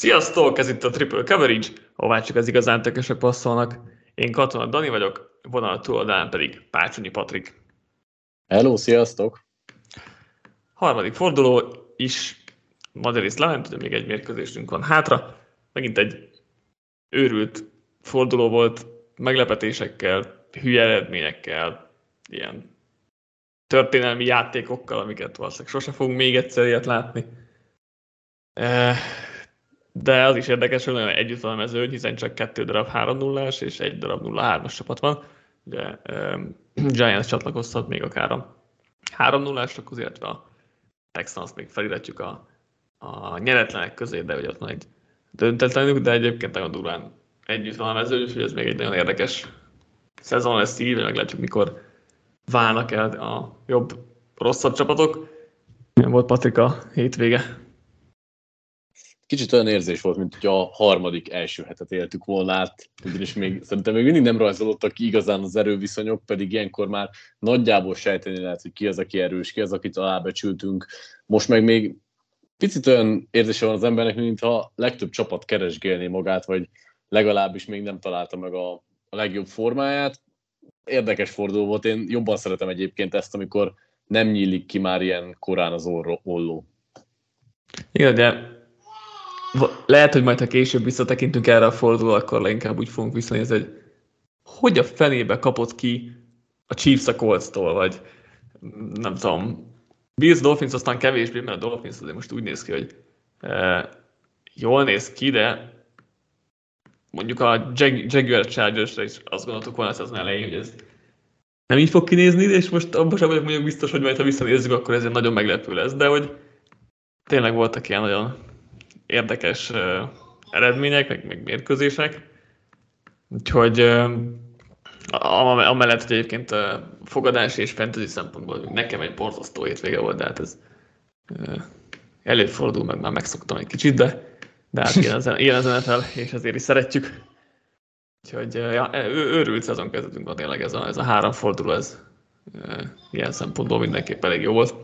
Sziasztok, ez itt a Triple Coverage, ahová csak az igazán tökösök passzolnak. Én Katona Dani vagyok, vonal túloldalán pedig Pácsonyi Patrik. Hello, sziasztok! Harmadik forduló is Madrid lement, ugye még egy mérkőzésünk van hátra. Megint egy őrült forduló volt, meglepetésekkel, hülye eredményekkel, ilyen történelmi játékokkal, amiket valószínűleg sose fogunk még egyszer ilyet látni. Eh, de az is érdekes, hogy nagyon együtt van a mezőny, hiszen csak kettő darab 3 0 és egy darab 0-3-as csapat van. Ugye um, Giants csatlakozhat még akár a 3 0 ásokhoz illetve a Texans még feliratjuk a, a nyeretlenek közé, de ugye ott van egy döntetlenük, de egyébként nagyon durván együtt van a mezőny, úgyhogy ez még egy nagyon érdekes szezon lesz így, meglátjuk, mikor válnak el a jobb, rosszabb csapatok. Milyen volt Patrika hétvége? Kicsit olyan érzés volt, mint hogy a harmadik első hetet éltük volna át, ugyanis még, szerintem még mindig nem rajzolódtak ki igazán az erőviszonyok, pedig ilyenkor már nagyjából sejteni lehet, hogy ki az, aki erős, ki az, akit alábecsültünk. Most meg még picit olyan érzése van az embernek, mintha legtöbb csapat keresgélné magát, vagy legalábbis még nem találta meg a, a legjobb formáját. Érdekes forduló volt, én jobban szeretem egyébként ezt, amikor nem nyílik ki már ilyen korán az orro, olló. Igen, de lehet, hogy majd ha később visszatekintünk erre a forduló, akkor leginkább úgy fogunk visszanézni, hogy hogy a fenébe kapott ki a Chiefs a Colts-tól, vagy nem tudom, Bills Dolphins aztán kevésbé, mert a Dolphins azért most úgy néz ki, hogy e, jól néz ki, de mondjuk a Jag- Jaguar Chargers-re is azt gondoltuk volna az elején, hogy ez nem így fog kinézni, és most abban sem vagyok mondjuk biztos, hogy majd ha visszanézzük, akkor ez nagyon meglepő lesz, de hogy tényleg voltak ilyen nagyon érdekes eredmények, meg, meg mérkőzések. Úgyhogy amellett, hogy egyébként fogadási és fantasy szempontból nekem egy borzasztó hétvége volt, de hát ez előfordul, meg már megszoktam egy kicsit, de, de hát ilyen az, NFL, és ezért is szeretjük. Úgyhogy ja, őrült szezon kezdetünk van tényleg ez a, ez a három forduló, ez ilyen szempontból mindenképp elég jó volt.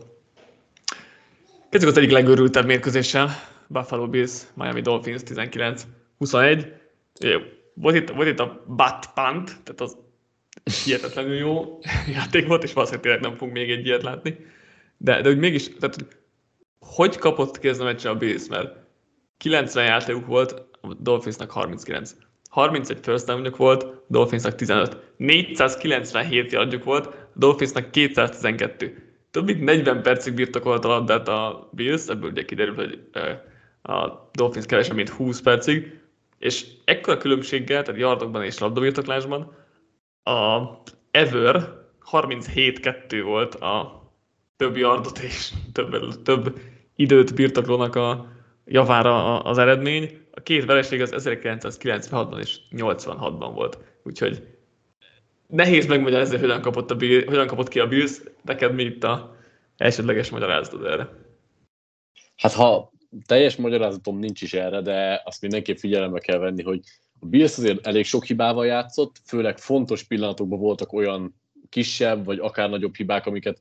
Kezdjük az egyik legőrültebb mérkőzéssel, Buffalo Bills, Miami Dolphins 19-21. Volt itt, volt itt a butt punt, tehát az hihetetlenül jó játék volt, és valószínűleg nem fogunk még egy ilyet látni. De, de úgy mégis, tehát hogy kapott ki ez a meccse a Bills, mert 90 játékuk volt, a Dolphinsnak 39. 31 first down volt, Dolphinsnak 15. 497 yardjuk volt, Dolphinsnak 212. Több mint 40 percig birtokolt a labdát a Bills, ebből ugye kiderül, hogy a Dolphins kevesebb, mint 20 percig, és ekkora különbséggel, tehát yardokban és labdabirtoklásban, a Ever 37-2 volt a több yardot és több, több időt birtoklónak a javára az eredmény. A két vereség az 1996-ban és 86-ban volt, úgyhogy nehéz megmagyarázni, hogyan kapott, a Bill, hogyan kapott ki a Bills, neked mi itt a elsődleges magyarázatod erre? Hát ha teljes magyarázatom nincs is erre, de azt mindenképp figyelembe kell venni, hogy a Bills azért elég sok hibával játszott, főleg fontos pillanatokban voltak olyan kisebb, vagy akár nagyobb hibák, amiket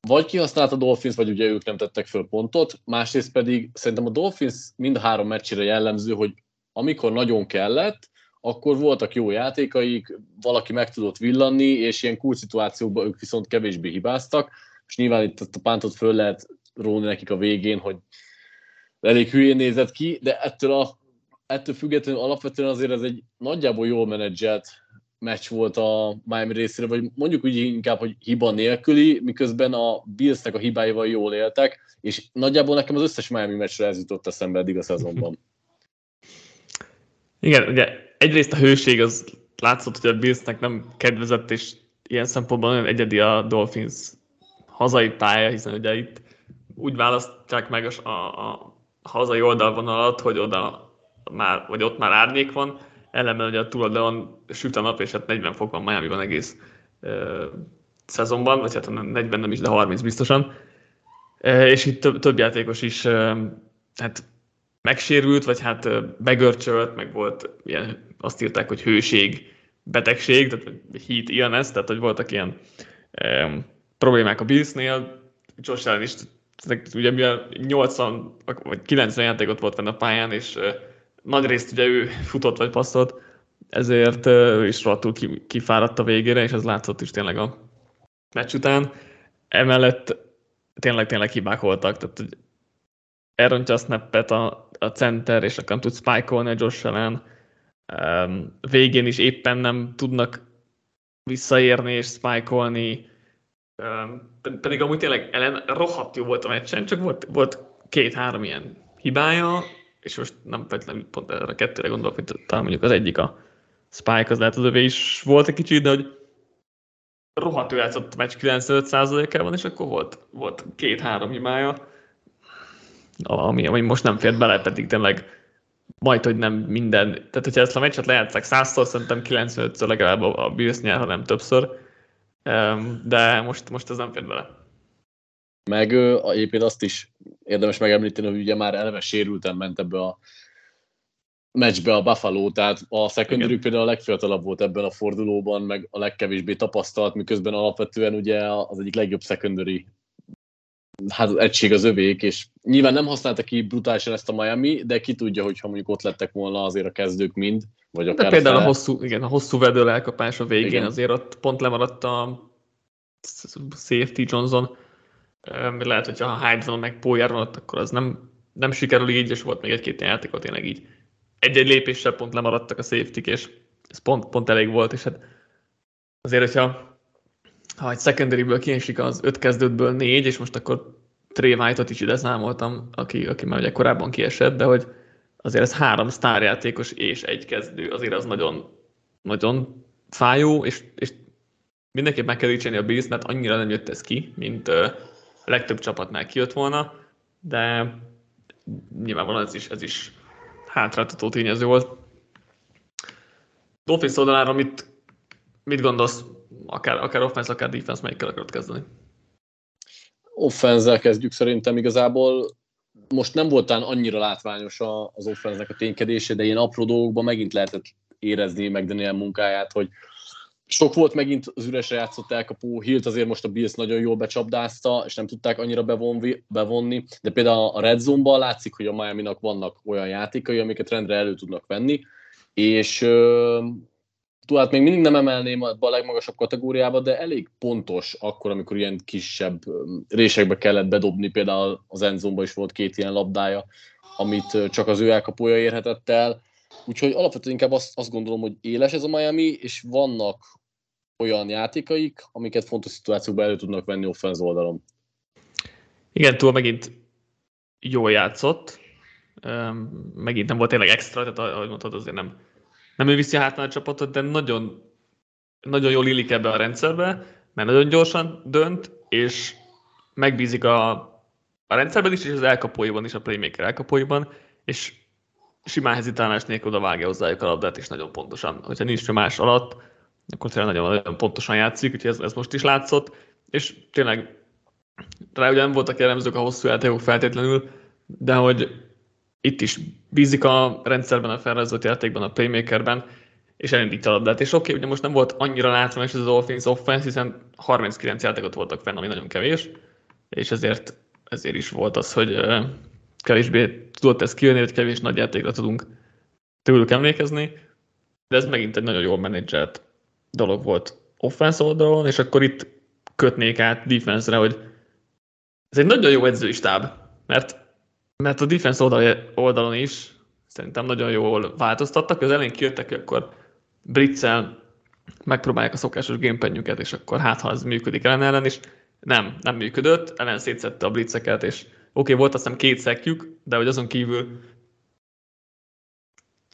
vagy kihasznált a Dolphins, vagy ugye ők nem tettek föl pontot, másrészt pedig szerintem a Dolphins mind a három meccsére jellemző, hogy amikor nagyon kellett, akkor voltak jó játékaik, valaki meg tudott villanni, és ilyen cool szituációkban ők viszont kevésbé hibáztak, és nyilván itt a pántot föl lehet róni nekik a végén, hogy elég hülyén nézett ki, de ettől, a, ettől függetlenül alapvetően azért ez egy nagyjából jól menedzselt meccs volt a Miami részéről, vagy mondjuk úgy inkább, hogy hiba nélküli, miközben a Billsnek a hibáival jól éltek, és nagyjából nekem az összes Miami meccsre ez jutott eszembe eddig a szezonban. Igen, ugye egyrészt a hőség az látszott, hogy a Billsnek nem kedvezett, és ilyen szempontból nagyon egyedi a Dolphins hazai pálya, hiszen ugye itt úgy választják meg a, a, hazai oldalvonalat, hogy oda már, vagy ott már árnyék van, ellenben ugye a túloldalon süt a nap, és hát 40 fok van Miami-ban egész ö, szezonban, vagy hát 40 nem is, de 30 biztosan. E, és itt több, több játékos is ö, hát megsérült, vagy hát begörcsölt, meg volt ilyen, azt írták, hogy hőség, betegség, tehát heat illness, tehát hogy voltak ilyen ö, problémák a Billsnél, Josh Allen is ugye mivel 80 vagy 90 játékot volt fenn a pályán, és nagy részt ugye ő futott vagy passzolt, ezért ő is rohadtul kifáradt a végére, és ez látszott is tényleg a meccs után. Emellett tényleg, tényleg hibák voltak, tehát hogy elrontja a snappet a, a center, és akkor nem tud spike a Josh Allen. Um, végén is éppen nem tudnak visszaérni és spike-olni. Pedig amúgy tényleg Ellen rohadt jó volt a meccsen, csak volt, volt két-három ilyen hibája, és most nem feltétlenül pont erre a kettőre gondolok, hogy talán mondjuk az egyik a Spike, az lehet az övé is volt egy kicsit, de hogy rohadt játszott a meccs 95%-ában, és akkor volt, volt két-három hibája, ami, ami most nem fért bele, pedig tényleg majd, hogy nem minden. Tehát, hogyha ezt a meccset lejátszák százszor, szerintem 95-ször legalább a Bills nyer, ha többször. De most, most ez nem fér bele. Meg egyébként azt is érdemes megemlíteni, hogy ugye már eleve sérülten ment ebbe a meccsbe a Buffalo, tehát a secondary például a legfiatalabb volt ebben a fordulóban, meg a legkevésbé tapasztalt, miközben alapvetően ugye az egyik legjobb secondary hát az egység az övék, és nyilván nem használta ki brutálisan ezt a Miami, de ki tudja, hogy ha mondjuk ott lettek volna azért a kezdők mind, vagy akár de például a, a hosszú, igen, a hosszú vedő elkapás a végén, igen. azért ott pont lemaradt a safety Johnson, lehet, hogyha ha Hyde van, meg Poyer van ott, akkor az nem, nem sikerül így, és volt még egy-két játékot tényleg így. Egy-egy lépéssel pont lemaradtak a safety és ez pont, pont elég volt, és hát azért, hogyha ha egy secondary-ből kiesik az öt kezdődből négy, és most akkor Trey White-ot is ide számoltam, aki, aki már ugye korábban kiesett, de hogy azért ez három sztárjátékos és egy kezdő, azért az nagyon, nagyon fájó, és, és mindenképp meg kell a Bills, mert annyira nem jött ez ki, mint a legtöbb csapatnál kijött volna, de nyilvánvalóan ez is, ez is hátráltató tényező volt. Dolphins oldalára mit, mit gondolsz? akár, akár offense, akár defense, melyikkel akarod kezdeni? Offense-zel kezdjük szerintem igazából. Most nem voltán annyira látványos az offense a ténykedése, de ilyen apró dolgokban megint lehetett érezni meg Daniel munkáját, hogy sok volt megint az üresre játszott elkapó, Hilt azért most a Bills nagyon jól becsapdázta, és nem tudták annyira bevonvi, bevonni, de például a Red Zone-ban látszik, hogy a Miami-nak vannak olyan játékai, amiket rendre elő tudnak venni, és hát még mindig nem emelném a legmagasabb kategóriába, de elég pontos akkor, amikor ilyen kisebb résekbe kellett bedobni, például az endzomba is volt két ilyen labdája, amit csak az ő elkapója érhetett el. Úgyhogy alapvetően inkább azt, azt gondolom, hogy éles ez a Miami, és vannak olyan játékaik, amiket fontos szituációkban elő tudnak venni offenz oldalon. Igen, túl megint jól játszott, megint nem volt tényleg extra, tehát ahogy mondtad, azért nem nem ő viszi hátán a csapatot, de nagyon, nagyon jól illik ebbe a rendszerbe, mert nagyon gyorsan dönt, és megbízik a, a rendszerben is, és az elkapóiban is, a playmaker elkapóiban, és simán hezitálás nélkül oda vágja hozzájuk a labdát, és nagyon pontosan. Hogyha nincs más alatt, akkor tényleg nagyon, nagyon pontosan játszik, úgyhogy ez, ez most is látszott, és tényleg rá ugye nem voltak jellemzők a hosszú játékok feltétlenül, de hogy itt is bízik a rendszerben, a felrajzolt játékban, a playmakerben, és elindítja a labdát. És oké, okay, ugye most nem volt annyira látványos ez az offense offense, hiszen 39 játékot voltak fenn, ami nagyon kevés, és ezért, ezért is volt az, hogy kevésbé tudott ez kijönni, hogy kevés nagy játékra tudunk tőlük emlékezni, de ez megint egy nagyon jól menedzselt dolog volt offense oldalon, és akkor itt kötnék át defense-re, hogy ez egy nagyon jó edzői stáb, mert mert a defense oldalon is szerintem nagyon jól változtattak. Az elején kijöttek, akkor Britzel megpróbálják a szokásos gamepadjüket, és akkor hát, ha ez működik ellen ellen is. Nem, nem működött, ellen szétszette a blitzeket, és oké, okay, volt azt hiszem két szekjük, de hogy azon kívül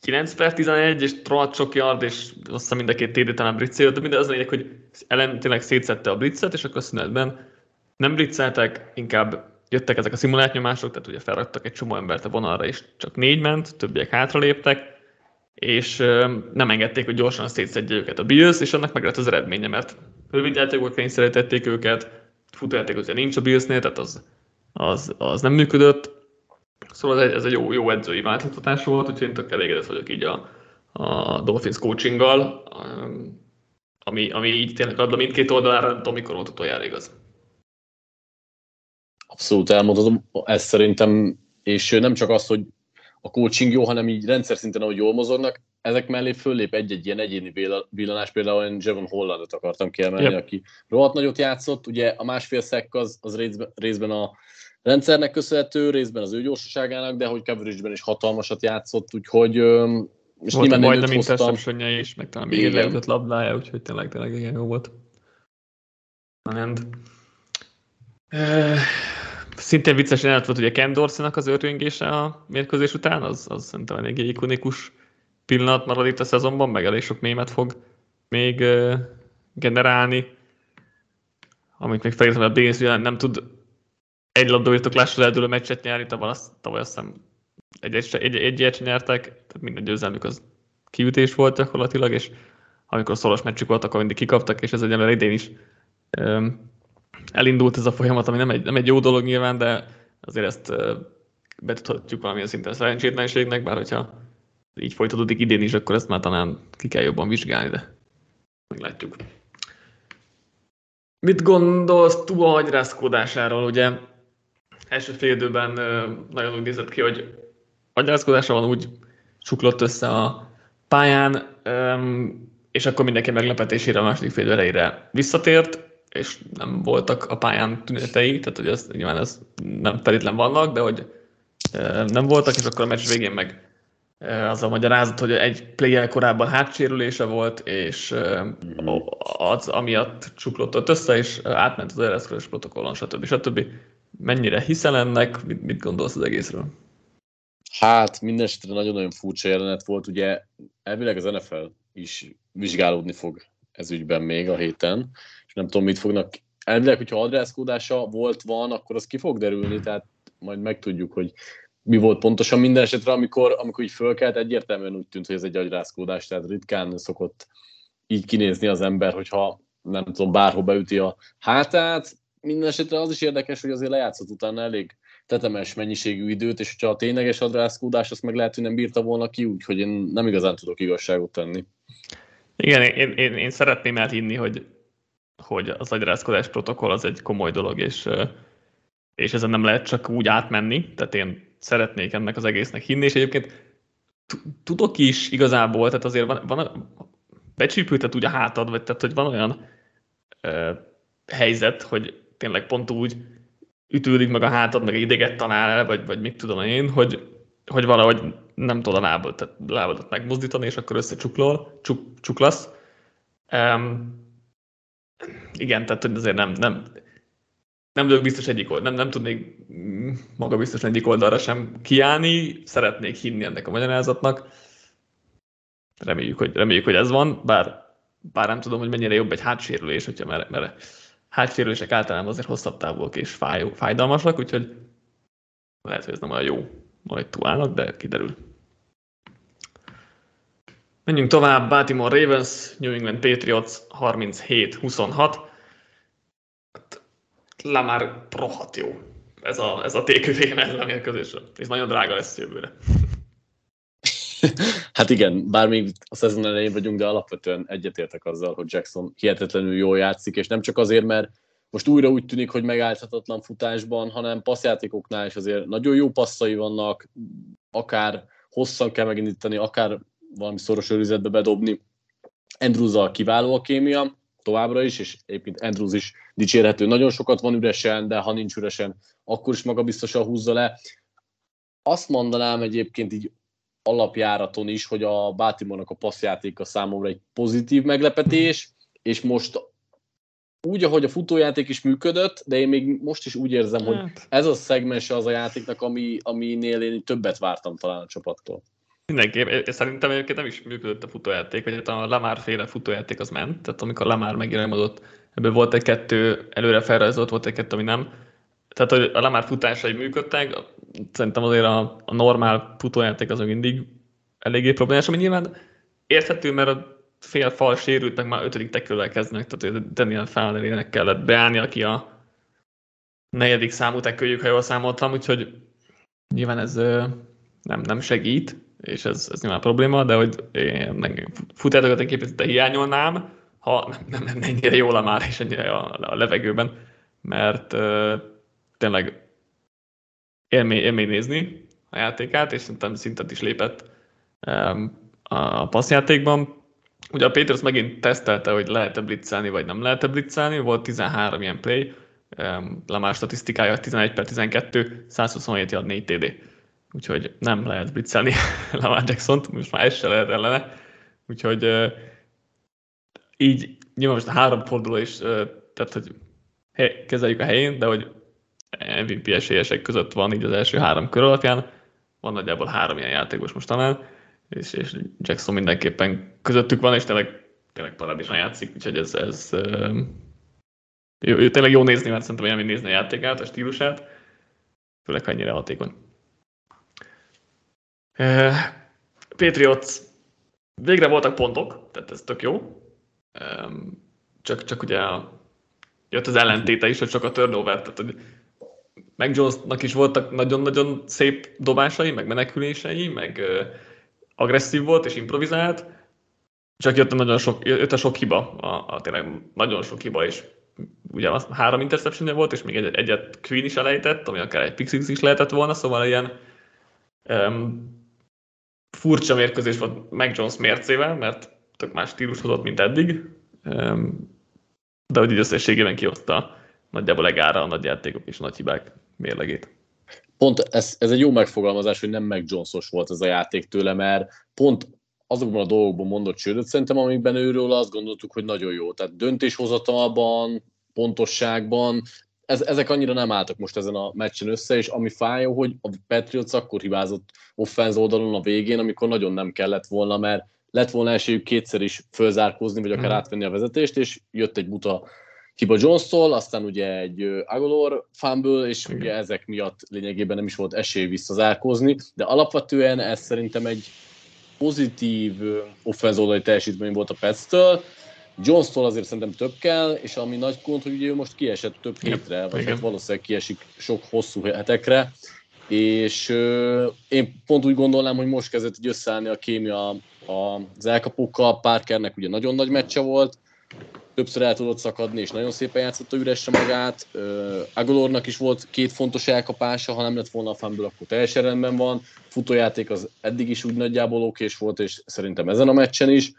9 per 11, és rohadt sok yard, és azt hiszem mind a két TD talán Britzel de minden az lényeg, hogy ellen tényleg szétszette a blitzet, és akkor szünetben nem blitzeltek, inkább jöttek ezek a szimulátnyomások, tehát ugye felraktak egy csomó embert a vonalra, és csak négy ment, többiek hátraléptek, és nem engedték, hogy gyorsan szétszedje őket a Bills, és annak meg lett az eredménye, mert rövid játékok kényszerítették őket, futójáték ugye nincs a Billsnél, tehát az, az, az nem működött. Szóval ez egy, ez egy jó, jó edzői változtatás volt, úgyhogy én tök elégedett vagyok így a, a Dolphins coachinggal, ami, ami így tényleg adta mindkét oldalára, nem tudom, mikor volt utoljára igaz. Abszolút elmondhatom, ez szerintem, és nem csak az, hogy a coaching jó, hanem így rendszer szinten, ahogy jól mozognak, ezek mellé föllép egy-egy ilyen egyéni villanás, például én Jevon Hollandot akartam kiemelni, yep. aki rohadt nagyot játszott, ugye a másfél szek az, az részben, részben a rendszernek köszönhető, részben az ő gyorsaságának, de hogy coverage is hatalmasat játszott, úgyhogy és volt majdnem interception is, meg talán még egy labdája, úgyhogy tényleg, tényleg igen jó volt. And. Szintén vicces jelenet volt ugye Ken Dorsey-nak az őrjöngése a mérkőzés után, az, az szerintem egy ikonikus pillanat marad itt a szezonban, meg elég sok mémet fog még generálni. Amit még felírtam, a Bills nem tud egy labdabirtoklásra eldőlő meccset nyerni, tavaly azt, tavaly azt hiszem egy, egy, egy, egy nyertek, tehát minden győzelmük az kiütés volt gyakorlatilag, és amikor szoros meccsük volt, akkor mindig kikaptak, és ez egyenlően idén is um, elindult ez a folyamat, ami nem egy, nem egy jó dolog nyilván, de azért ezt betudhatjuk valamilyen szinten szerencsétlenségnek, bár hogyha így folytatódik idén is, akkor ezt már talán ki kell jobban vizsgálni, de meglátjuk. Mit gondolsz Tua agyrázkódásáról? Ugye első fél időben nagyon úgy nézett ki, hogy agyrázkódása van, úgy csuklott össze a pályán, és akkor mindenki meglepetésére a második fél elejére visszatért, és nem voltak a pályán tünetei, tehát hogy ez, nyilván ez nem feltétlen vannak, de hogy nem voltak, és akkor a meccs végén meg az a magyarázat, hogy egy player korábban hátsérülése volt, és az amiatt csuklott össze, és átment az ereszkörös protokollon, stb. stb. Mennyire hiszel ennek? Mit, gondolsz az egészről? Hát, mindesetre nagyon-nagyon furcsa jelenet volt. Ugye elvileg az NFL is vizsgálódni fog ez ügyben még a héten, nem tudom, mit fognak. Elvileg, hogyha adrászkódása volt, van, akkor az ki fog derülni, tehát majd megtudjuk, hogy mi volt pontosan minden esetre, amikor, amikor így fölkelt, egyértelműen úgy tűnt, hogy ez egy agyrázkódás, tehát ritkán szokott így kinézni az ember, hogyha nem tudom, bárhol beüti a hátát. Minden esetre az is érdekes, hogy azért lejátszott utána elég tetemes mennyiségű időt, és hogyha a tényleges adrászkódás, azt meg lehet, hogy nem bírta volna ki, úgyhogy én nem igazán tudok igazságot tenni. Igen, én, én, én szeretném elhinni, hogy, hogy az agyrázkodás protokoll az egy komoly dolog, és, és ezen nem lehet csak úgy átmenni, tehát én szeretnék ennek az egésznek hinni, és egyébként tudok is igazából, tehát azért van, van becsípültet úgy a hátad, vagy tehát, hogy van olyan ö, helyzet, hogy tényleg pont úgy ütődik meg a hátad, meg ideget talál el, vagy, vagy mit tudom én, hogy, hogy valahogy nem tudod a lábad, tehát lábadat megmozdítani, és akkor összecsuklol, csuk, csuklasz. Um, igen, tehát hogy azért nem, nem, nem vagyok biztos egyik oldal, nem, nem tudnék maga biztos egyik oldalra sem kiállni, szeretnék hinni ennek a magyarázatnak. Reméljük, hogy, reméljük, hogy ez van, bár, bár nem tudom, hogy mennyire jobb egy hátsérülés, hogyha mert, mert hátsérülések általában azért hosszabb távúak és fáj, fájdalmasak, úgyhogy lehet, hogy ez nem olyan jó majd tuálnak, de kiderül. Menjünk tovább, Baltimore Ravens, New England Patriots 37-26. Lamar rohadt jó. Ez a, ez a a mérkőzésre. Ez nagyon drága lesz jövőre. Hát igen, bár még a szezon elején vagyunk, de alapvetően egyetértek azzal, hogy Jackson hihetetlenül jól játszik, és nem csak azért, mert most újra úgy tűnik, hogy megállíthatatlan futásban, hanem passzjátékoknál is azért nagyon jó passzai vannak, akár hosszan kell megindítani, akár valami szoros őrizetbe bedobni. Andrews kiváló a kémia, továbbra is, és egyébként Andrews is dicsérhető. Nagyon sokat van üresen, de ha nincs üresen, akkor is magabiztosan húzza le. Azt mondanám egyébként így alapjáraton is, hogy a Baltimore-nak a passzjátéka számomra egy pozitív meglepetés, és most úgy, ahogy a futójáték is működött, de én még most is úgy érzem, hogy hát. ez a szegmens az a játéknak, ami, aminél én többet vártam talán a csapattól. Mindenképp, szerintem egyébként nem is működött a futójáték, vagy hát a Lamar féle futójáték az ment, tehát amikor Lamar megirányodott, ebből volt egy kettő, előre felrajzolt, volt egy kettő, ami nem. Tehát hogy a Lamar futásai működtek, szerintem azért a, a normál futójáték az mindig eléggé problémás, ami nyilván érthető, mert a fél fal sérült, meg már ötödik tekülvel kezdnek, tehát Daniel Fowler-ének kellett beállni, aki a negyedik számú tekőjük, ha jól számoltam, úgyhogy nyilván ez nem, nem segít, és ez, ez nyilván probléma, de hogy én futátokat egy képet hiányolnám, ha nem, nem lenne ennyire jól már, és ennyire a, a levegőben, mert tényleg élmény, élmény nézni a játékát, és szerintem szintet is lépett a passzjátékban. Ugye a Patriots megint tesztelte, hogy lehet-e blitzelni, vagy nem lehet-e blitzelni. Volt 13 ilyen play, Lamar statisztikája 11 per 12, 127 yard 4 TD. Úgyhogy nem lehet blitzelni Lamar jackson most már ez se lehet ellene. Úgyhogy így nyilván most a három forduló is, tehát hogy kezeljük a helyén, de hogy MVP esélyesek között van így az első három kör alapján, van nagyjából három ilyen játékos most talán, és, és Jackson mindenképpen közöttük van, és tényleg, tényleg paradicsan játszik, úgyhogy ez, ez jó, tényleg jó nézni, mert szerintem olyan, nézni a játékát, a stílusát, főleg ha ennyire hatékony. Patriots, végre voltak pontok, tehát ez tök jó, csak, csak ugye jött az ellentéte is, hogy csak a turnover, tehát hogy meg Jonesnak is voltak nagyon-nagyon szép dobásai, meg menekülései, meg agresszív volt és improvizált, csak jött a, nagyon sok, jött a sok hiba, a, a tényleg nagyon sok hiba, és ugye az három interception volt, és még egyet, egyet Queen is elejtett, ami akár egy Pixix is lehetett volna, szóval ilyen um, furcsa mérkőzés volt meg Jones mércével, mert tök más stílus hozott, mint eddig, de hogy így összességében kihozta nagyjából legára a nagy játékok és nagy hibák mérlegét. Pont ez, ez egy jó megfogalmazás, hogy nem meg Johnsos volt ez a játék tőle, mert pont azokban a dolgokban mondott csődöt szerintem, amikben őről azt gondoltuk, hogy nagyon jó. Tehát döntéshozatalban, pontosságban, ez, ezek annyira nem álltak most ezen a meccsen össze, és ami fájó, hogy a Patriots akkor hibázott offenz oldalon a végén, amikor nagyon nem kellett volna, mert lett volna esélyük kétszer is fölzárkózni, vagy akár mm. átvenni a vezetést, és jött egy buta Kiba Jones-tól, aztán ugye egy Agolor fumble, és ugye ezek miatt lényegében nem is volt esély visszazárkózni, de alapvetően ez szerintem egy pozitív offenzolai teljesítmény volt a Petsz-től, Jones-tól azért szerintem több kell, és ami nagy gond, hogy ugye ő most kiesett több hétre, vagy hát valószínűleg kiesik sok hosszú hetekre, és euh, én pont úgy gondolnám, hogy most kezdett így összeállni a kémia az elkapókkal, Parkernek ugye nagyon nagy meccse volt, többször el tudott szakadni, és nagyon szépen játszotta üresre magát. Agolornak is volt két fontos elkapása, ha nem lett volna a fumble, akkor teljesen rendben van. Futójáték az eddig is úgy nagyjából okés volt, és szerintem ezen a meccsen is.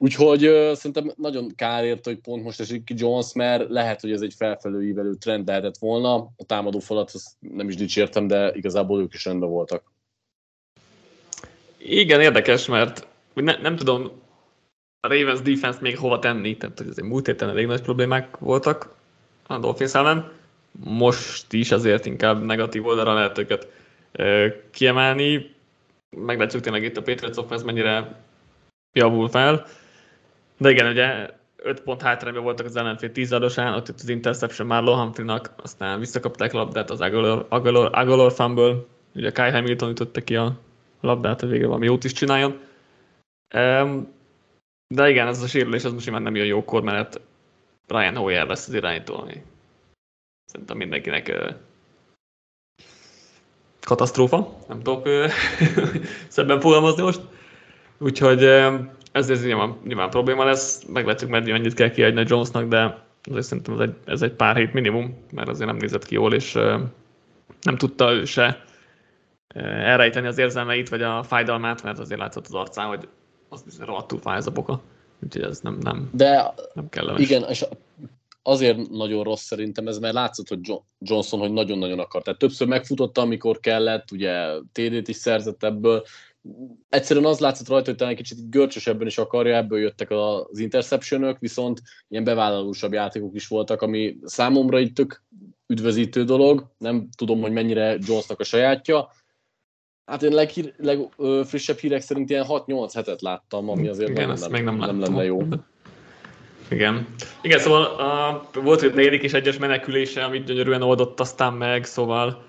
Úgyhogy uh, szerintem nagyon kár ért, hogy pont most esik Jones, mert lehet, hogy ez egy felfelő ívelő trend lehetett volna. A támadó falat nem is dicsértem, de igazából ők is rendben voltak. Igen, érdekes, mert ne, nem tudom, a Ravens defense még hova tenni, tehát hogy azért múlt héten elég nagy problémák voltak a Dolphins ellen. Most is azért inkább negatív oldalra lehet őket kiemelni. Meglátjuk tényleg itt a Patriots offense mennyire javul fel. De igen, ugye 5 pont hátrányban voltak az ellenfél 10 adosán, ott itt az interception már Humphrey-nak, aztán visszakapták labdát az Agolor, Agolor, Agolor fumble, ugye Kyle Hamilton ütötte ki a labdát, hogy végre valami jót is csináljon. De igen, ez a sérülés az most már nem jön jókor, mert Ryan Hoyer lesz az irányító, ami szerintem mindenkinek katasztrófa, nem tudok szebben fogalmazni most. Úgyhogy uh, ez nyilván, nyilván probléma lesz, meglátjuk meddig mennyit kell kiadni a Jonesnak, de azért szerintem ez egy, ez egy pár hét minimum, mert azért nem nézett ki jól, és nem tudta ő se elrejteni az érzelmeit, vagy a fájdalmát, mert azért látszott az arcán, hogy az bizony rohadtul fáj ez a boka. Úgyhogy ez nem, nem, De nem kellemes. Igen, és azért nagyon rossz szerintem ez, mert látszott, hogy Johnson, hogy nagyon-nagyon akart. Tehát többször megfutotta, amikor kellett, ugye TD-t is szerzett ebből. Egyszerűen az látszott rajta, hogy talán egy kicsit görcsösebben is akarja, ebből jöttek az interceptionök, viszont ilyen bevállalósabb játékok is voltak, ami számomra itt tök üdvözítő dolog. Nem tudom, hogy mennyire Jonesnak a sajátja, Hát én leghír, legfrissebb hírek szerint ilyen 6-8 hetet láttam, ami azért Igen, nem, még nem, nem lenne jó. Igen. Igen, szóval uh, volt egy negyedik és egyes menekülése, amit gyönyörűen oldott aztán meg, szóval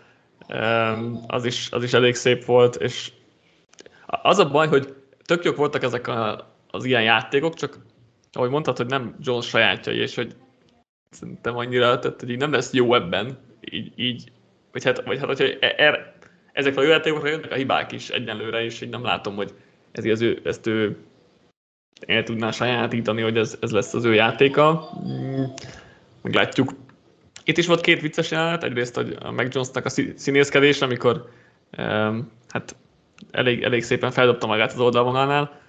um, az, is, az is elég szép volt, és az a baj, hogy tök jók voltak ezek a, az ilyen játékok, csak ahogy mondtad, hogy nem Jones sajátjai, és hogy szerintem annyira, tehát hogy így nem lesz jó ebben, így, így vagy hát, vagy hát hogyha er, ezek a játékokra jönnek a hibák is egyenlőre, és így nem látom, hogy ez, az ő, ezt ő el tudná sajátítani, hogy ez, ez lesz az ő játéka. Mm, meglátjuk. Itt is volt két vicces jelenet, egyrészt hogy a Mac Jonesnak a színészkedés, amikor um, hát elég, elég szépen feldobta magát az oldalvonalnál,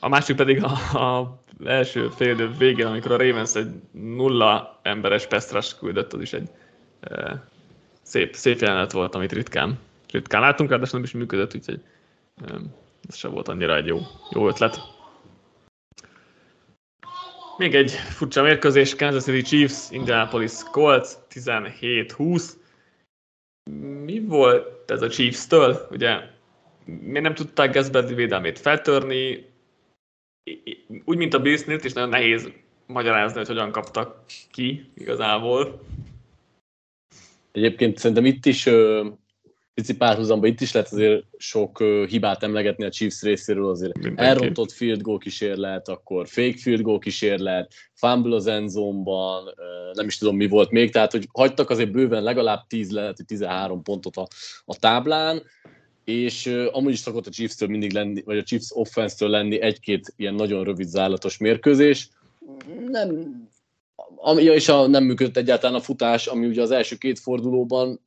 a másik pedig a, a első fél idő végén, amikor a Ravens egy nulla emberes pesztras küldött, az is egy e, szép, szép jelenet volt, amit ritkán, ritkán látunk, ráadásul nem is működött, úgyhogy e, ez sem volt annyira egy jó, jó ötlet. Még egy furcsa mérkőzés, Kansas City Chiefs, Indianapolis Colts, 17-20. Mi volt ez a Chiefs-től? Ugye miért nem tudták Gus védelmét feltörni? Úgy, mint a Bills-nél is nagyon nehéz magyarázni, hogy hogyan kaptak ki igazából. Egyébként szerintem itt is pici párhuzamban itt is lehet azért sok hibát emlegetni a Chiefs részéről, azért Mindenki. elrontott field goal kísérlet, akkor fake field goal kísérlet, fumble az endzone nem is tudom mi volt még, tehát hogy hagytak azért bőven legalább 10, lehet, hogy 13 pontot a, a táblán, és amúgy is szokott a Chiefs-től mindig lenni, vagy a Chiefs offense-től lenni egy-két ilyen nagyon rövid zállatos mérkőzés. Nem, ami, és a, nem működött egyáltalán a futás, ami ugye az első két fordulóban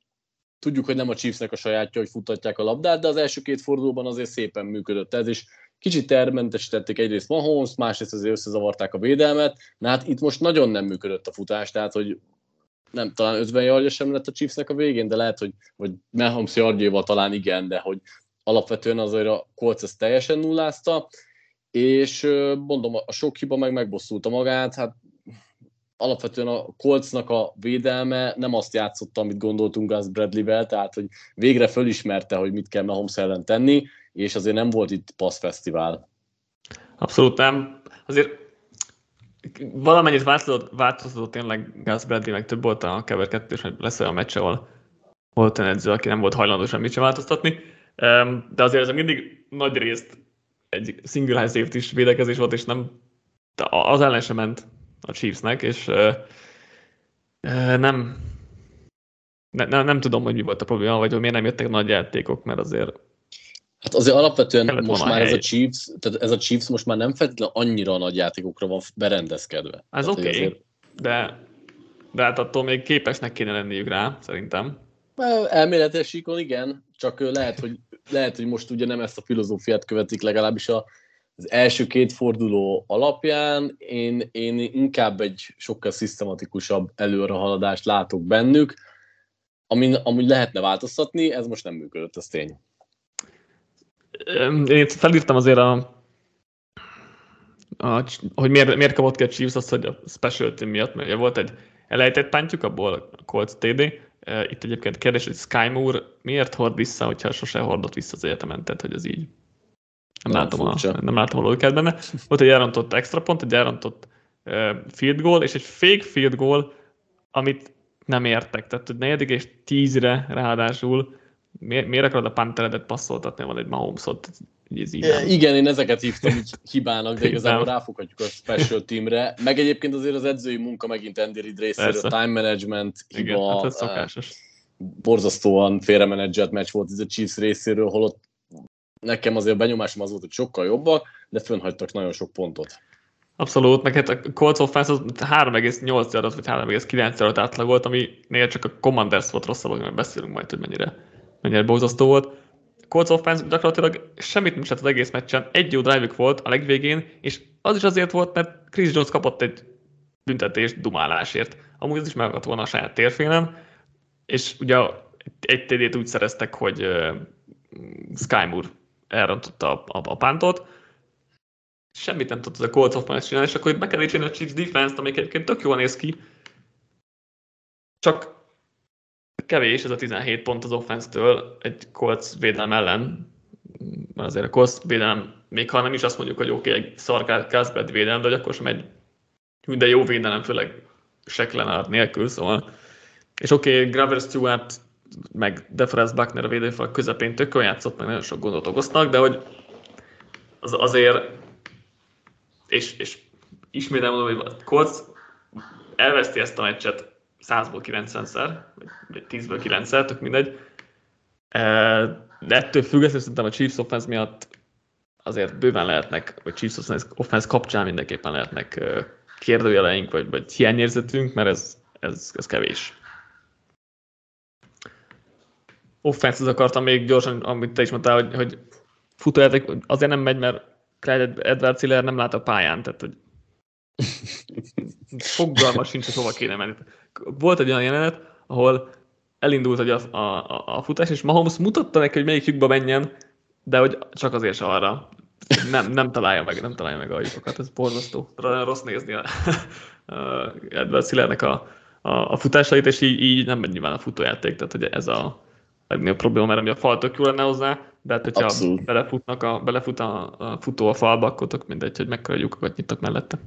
Tudjuk, hogy nem a Chiefsnek a sajátja, hogy futatják a labdát, de az első két fordulóban azért szépen működött ez, és kicsit termentesítették egyrészt Mahomes, másrészt azért összezavarták a védelmet, na hát itt most nagyon nem működött a futás, tehát hogy nem, talán 50 yardja sem lett a Chiefsnek a végén, de lehet, hogy, hogy Mahomes yardjéval talán igen, de hogy alapvetően azért a Colts ezt teljesen nullázta, és mondom, a sok hiba meg megbosszulta magát, hát alapvetően a Coltsnak a védelme nem azt játszotta, amit gondoltunk az Bradley-vel, tehát hogy végre fölismerte, hogy mit kell Mahomes ellen tenni, és azért nem volt itt passzfesztivál. Abszolút nem. Azért valamennyit változott, változott tényleg Gus Bradley, meg több volt a Kever 2 és lesz olyan meccs, ahol volt egy edző, aki nem volt hajlandó semmit sem változtatni, de azért ez mindig nagy részt egy single high safety is védekezés volt, és nem az ellen sem ment a Chiefsnek, és nem, ne, nem, nem tudom, hogy mi volt a probléma, vagy hogy miért nem jöttek nagy játékok, mert azért Hát azért alapvetően most már ez a Chiefs, tehát ez a Chiefs most már nem feltétlenül annyira nagy játékokra van berendezkedve. Ez oké, okay, azért... de, de hát attól még képesnek kéne lenniük rá, szerintem. Elméletes síkon igen, csak lehet, hogy, lehet, hogy most ugye nem ezt a filozófiát követik legalábbis a az első két forduló alapján én, én inkább egy sokkal szisztematikusabb előrehaladást látok bennük, amin, amúgy lehetne változtatni, ez most nem működött, ez tény. Én felírtam azért a, a hogy miért, miért kapott ki a Chiefs azt, hogy a special team miatt, mert volt egy elejtett pántjuk, abból a Colts TD. Itt egyébként kérdés, hogy Sky Moore miért hord vissza, hogyha sose hordott vissza az tehát hogy ez így nem, látom a, nem látom a logikát benne. Volt egy elrontott extra pont, egy elrontott field goal, és egy fake field goal, amit nem értek. Tehát hogy negyedik és tízre ráadásul miért, miért akarod a panteredet passzoltatni, van egy Mahomes-ot? Ez így nem. Igen, én ezeket hívtam így hibának, de igazából ráfoghatjuk a special teamre. Meg egyébként azért az edzői munka megint Andy Reid részéről, a time management hiba. Igen, hát ez szokásos. Borzasztóan félremenedzselt meccs volt ez a Chiefs részéről, holott nekem azért a benyomásom az volt, hogy sokkal jobbak, de fönnhagytak nagyon sok pontot. Abszolút, meg hát a Colts offense az 3,8 adat, vagy 3,9 adat átlag volt, néha csak a Commanders volt rosszabb, mert beszélünk majd, hogy mennyire, mennyire borzasztó volt. Colts offense gyakorlatilag semmit nem az egész meccsen, egy jó drive volt a legvégén, és az is azért volt, mert Chris Jones kapott egy büntetést dumálásért. Amúgy az is megakadt volna a saját térfélen, és ugye egy TD-t úgy szereztek, hogy Sky Moore elrontotta a, a, a pántot, semmit nem tudott a Colts offense csinálni, és akkor meg kell a Chiefs defense-t, amelyik egyébként tök jól néz ki, csak kevés ez a 17 pont az offense-től egy Colts védelem ellen, azért a Colts védelem, még ha nem is azt mondjuk, hogy oké, okay, egy szar Kászbert védelem, de akkor sem egy de jó védelem, főleg Leonard nélkül, szóval. És oké, okay, Graver Stewart meg DeForest Buckner a védőfal közepén tök játszott, meg nagyon sok gondot okoztak, de hogy az azért, és, és ismét elmondom, hogy a Colts elveszti ezt a meccset 100-ból 90-szer, vagy 10-ből 9-szer, tök mindegy. De ettől függetlenül szerintem a Chiefs offense miatt azért bőven lehetnek, vagy Chiefs offense kapcsán mindenképpen lehetnek kérdőjeleink, vagy, vagy hiányérzetünk, mert ez ez, ez kevés. Offense akartam még gyorsan, amit te is mondtál, hogy, hogy futójáték azért nem megy, mert Clyde Edward Ciller nem lát a pályán, tehát hogy fogalma sincs, hogy hova kéne menni. Volt egy olyan jelenet, ahol elindult hogy a, a, a futás, és Mahomes mutatta neki, hogy melyik lyukba menjen, de hogy csak azért se arra. Nem, nem találja meg, nem találja meg a lyukokat, ez borzasztó. Rossz nézni a, a Edward Sillernek a, a, a futásait, és így, így nem megy nyilván a futójáték, tehát hogy ez a legnagyobb probléma, mert a fal tök jó lenne hozzá, de hát hogyha Abszolút. belefutnak a, belefut a, a futó a falba, akkor tök mindegy, hogy mekkora lyukokat nyitnak mellette.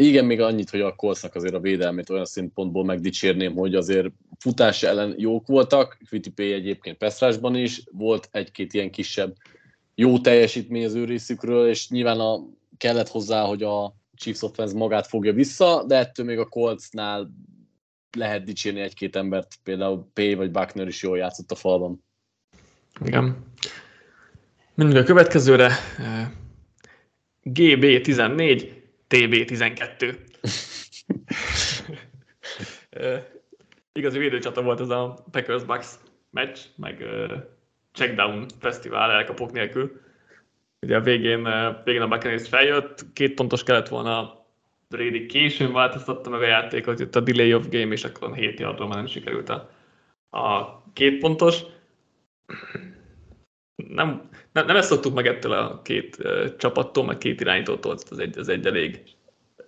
Igen, még annyit, hogy a Coltsnak azért a védelmét olyan szempontból megdicsérném, hogy azért futás ellen jók voltak, Fittipé egyébként Peszrásban is, volt egy-két ilyen kisebb jó teljesítmény az ő részükről, és nyilván a, kellett hozzá, hogy a Chiefs offense magát fogja vissza, de ettől még a Coltsnál lehet dicsérni egy-két embert, például P vagy Buckner is jól játszott a falban. Igen. Mindig a következőre. GB14, TB12. Igazi védőcsata volt ez a Packers Bucks meccs, meg checkdown fesztivál elkapok nélkül. Ugye a végén, végén a Buccaneers feljött, két pontos kellett volna Brady későn változtatta meg a játékot, jött a delay of game, és akkor a 7 yardról már nem sikerült a, a két pontos. Nem, nem, nem ezt szoktuk meg ettől a két uh, csapattól, meg két irányítótól, az egy, az egy elég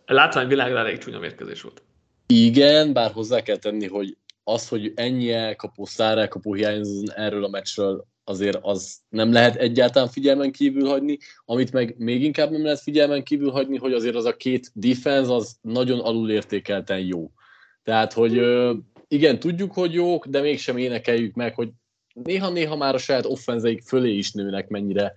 látvány világra elég csúnya mérkőzés volt. Igen, bár hozzá kell tenni, hogy az, hogy ennyi elkapó, szár elkapó hiányozó erről a meccsről, azért az nem lehet egyáltalán figyelmen kívül hagyni. Amit meg még inkább nem lehet figyelmen kívül hagyni, hogy azért az a két defense az nagyon alulértékelten jó. Tehát, hogy igen, tudjuk, hogy jók, de mégsem énekeljük meg, hogy néha-néha már a saját offenzeik fölé is nőnek, mennyire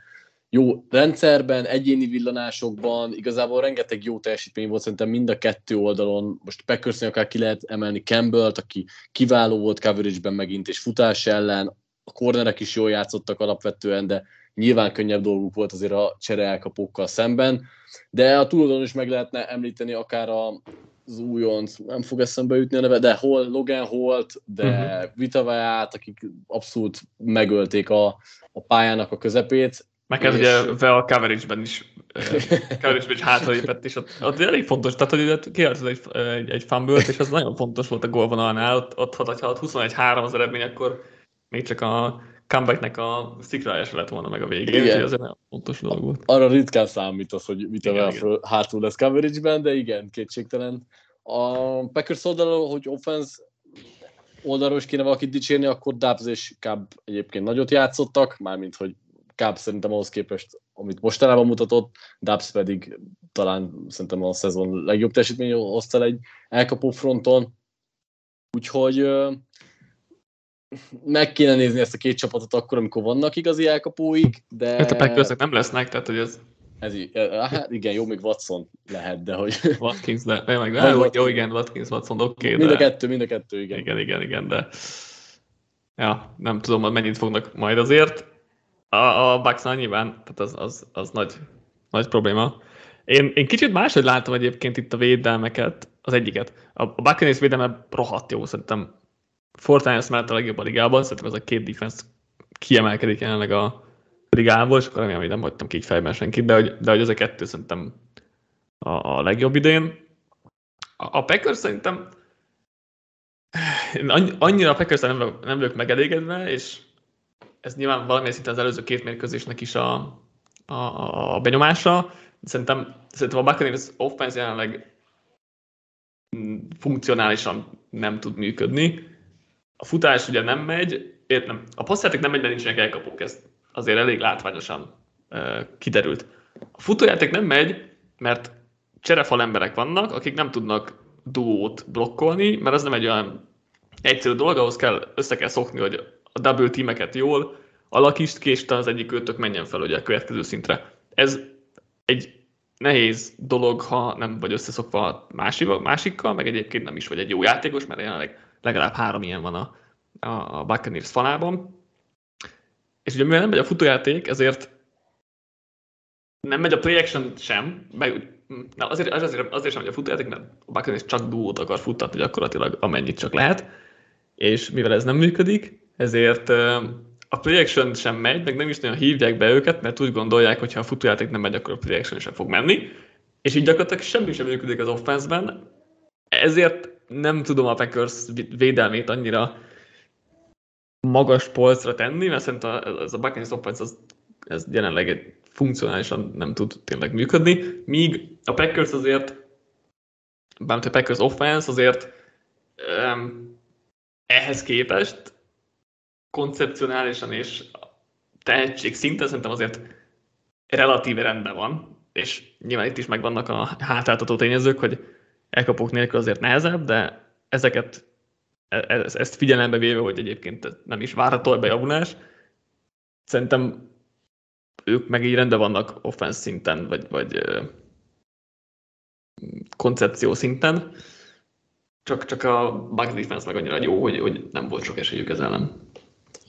jó rendszerben, egyéni villanásokban, igazából rengeteg jó teljesítmény volt szerintem mind a kettő oldalon. Most packers akár ki lehet emelni Campbell-t, aki kiváló volt coverage-ben megint, és futás ellen, a kornerek is jól játszottak alapvetően, de nyilván könnyebb dolguk volt azért a csere elkapókkal szemben, de a túloldalon is meg lehetne említeni akár a, az újonc, nem fog eszembe jutni a neve, de hol, Logan Holt, de uh-huh. Vitavaját, akik abszolút megölték a, a pályának a közepét. Meg ez ugye a coverage-ben is, coverage-ben is hátralépett, és ott, ott elég fontos, tehát hogy kiadott egy, egy, egy fumble és az nagyon fontos volt a gólvonalnál, ott, ott, ott ha 21-3 az eredmény, akkor még csak a comebacknek a szikrája lett volna meg a végén, úgyhogy ez egy nagyon fontos dolog volt. Arra ritkán számít az, hogy mit a föl, hátul lesz coverage-ben, de igen, kétségtelen. A Packers oldalról, hogy offense oldalról is kéne valakit dicsérni, akkor Dubs és Cub egyébként nagyot játszottak, mármint, hogy Cub szerintem ahhoz képest, amit mostanában mutatott, Dubs pedig talán szerintem a szezon legjobb teljesítmény hozta egy elkapó fronton. Úgyhogy meg kéne nézni ezt a két csapatot akkor, amikor vannak igazi elkapóik, de... Hát a packers nem lesznek, tehát hogy ez... Ez így, hát igen, jó, még Watson lehet, de hogy... Watkins, de... de meg, jó, jó, igen, Watkins, Watson, oké, okay, Mind a kettő, mind a kettő, igen. Igen, igen, igen, de... Ja, nem tudom, hogy mennyit fognak majd azért. A, a bucks nyilván, tehát az, az, az nagy, nagy probléma. Én, én kicsit máshogy látom egyébként itt a védelmeket, az egyiket. A, a Buccaneers védelme rohadt jó, szerintem Fortnite mellett a legjobb a ligában, szerintem ez a két defense kiemelkedik jelenleg a ligából, és akkor remélem, hogy nem hagytam ki így fejben senkit, de hogy, de hogy ez a kettő szerintem a, a legjobb idén. A, a Packers szerintem annyira a Packers nem, nem vagyok megelégedve, és ez nyilván valamilyen szinten az előző két mérkőzésnek is a, a, a benyomása. Szerintem, szerintem a Buccaneers offense jelenleg funkcionálisan nem tud működni a futás ugye nem megy, értem, a passzjáték nem megy, mert nincsenek elkapók, ez azért elég látványosan uh, kiderült. A futójáték nem megy, mert cserefal emberek vannak, akik nem tudnak duót blokkolni, mert az nem egy olyan egyszerű dolog, ahhoz kell, össze kell szokni, hogy a double teameket jól alakítsd ki, és az egyik őtök menjen fel ugye a következő szintre. Ez egy nehéz dolog, ha nem vagy összeszokva a másikkal, meg egyébként nem is vagy egy jó játékos, mert jelenleg legalább három ilyen van a, a Buccaneers falában. És ugye mivel nem megy a futójáték, ezért nem megy a play action sem, meg, Na, azért, azért, azért sem, hogy a futójáték, mert a Buccaneers csak duót akar futtatni gyakorlatilag amennyit csak lehet, és mivel ez nem működik, ezért a projection sem megy, meg nem is nagyon hívják be őket, mert úgy gondolják, hogy ha a futójáték nem megy, akkor a projection sem fog menni, és így gyakorlatilag semmi sem működik az offense-ben, ezért nem tudom a Packers védelmét annyira magas polcra tenni, mert szerintem ez a Buccaneers offense az, ez jelenleg egy funkcionálisan nem tud tényleg működni, míg a Packers azért, bármint a Packers offense azért um, ehhez képest koncepcionálisan és tehetség szinten szerintem azért relatíve rendben van, és nyilván itt is megvannak a hátráltató tényezők, hogy elkapók nélkül azért nehezebb, de ezeket e, e, ezt figyelembe véve, hogy egyébként nem is várható a bejavulás, szerintem ők meg így rendben vannak offense szinten, vagy, vagy koncepció szinten, csak, csak a Bucks defense meg annyira jó, hogy, hogy nem volt sok esélyük ez ellen.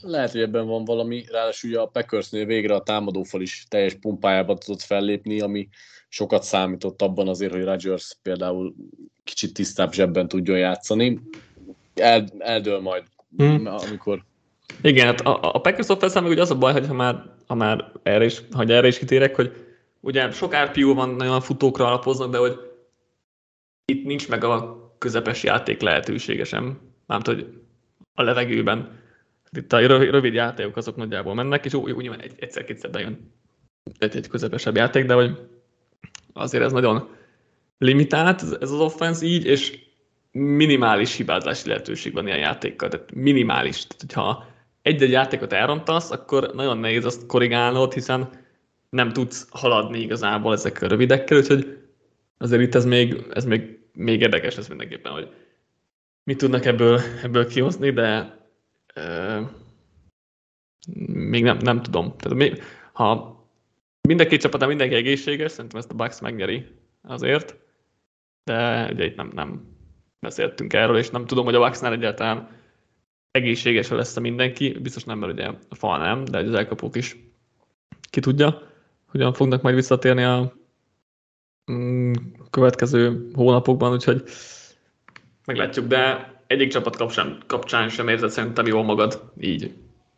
Lehet, hogy ebben van valami, ráadásul ugye a Packersnél végre a támadófal is teljes pumpájában tudott fellépni, ami sokat számított abban azért, hogy Rodgers például kicsit tisztább zsebben tudjon játszani. El, eldől majd, hmm. amikor... Igen, hát a, a Packers offense meg ugye az a baj, hogy ha már, ha már erre is, ha erre is kitérek, hogy ugye sok RPU van, nagyon futókra alapoznak, de hogy itt nincs meg a közepes játék lehetősége sem. Mármint, hogy a levegőben. Itt a rövid játékok azok nagyjából mennek, és úgy, úgy egyszer-kétszer bejön egy, egy közepesebb játék, de hogy azért ez nagyon limitált ez az offense így, és minimális hibázási lehetőség van ilyen játékkal, tehát minimális. Tehát, hogyha egy-egy játékot elrontasz, akkor nagyon nehéz azt korrigálnod, hiszen nem tudsz haladni igazából ezekkel a rövidekkel, úgyhogy azért itt ez még, ez még, még érdekes lesz mindenképpen, hogy mit tudnak ebből, ebből kihozni, de euh, még nem, nem tudom. Tehát még, ha mind a két csapatán mindenki egészséges, szerintem ezt a Bucks megnyeri azért, de ugye itt nem, nem beszéltünk erről, és nem tudom, hogy a Bucksnál egyáltalán egészséges lesz a mindenki, biztos nem, mert ugye a fal nem, de az elkapók is. Ki tudja, hogyan fognak majd visszatérni a mm, következő hónapokban, úgyhogy meglátjuk, de egyik csapat kapcsán, kapcsán sem érzed szerintem jól magad így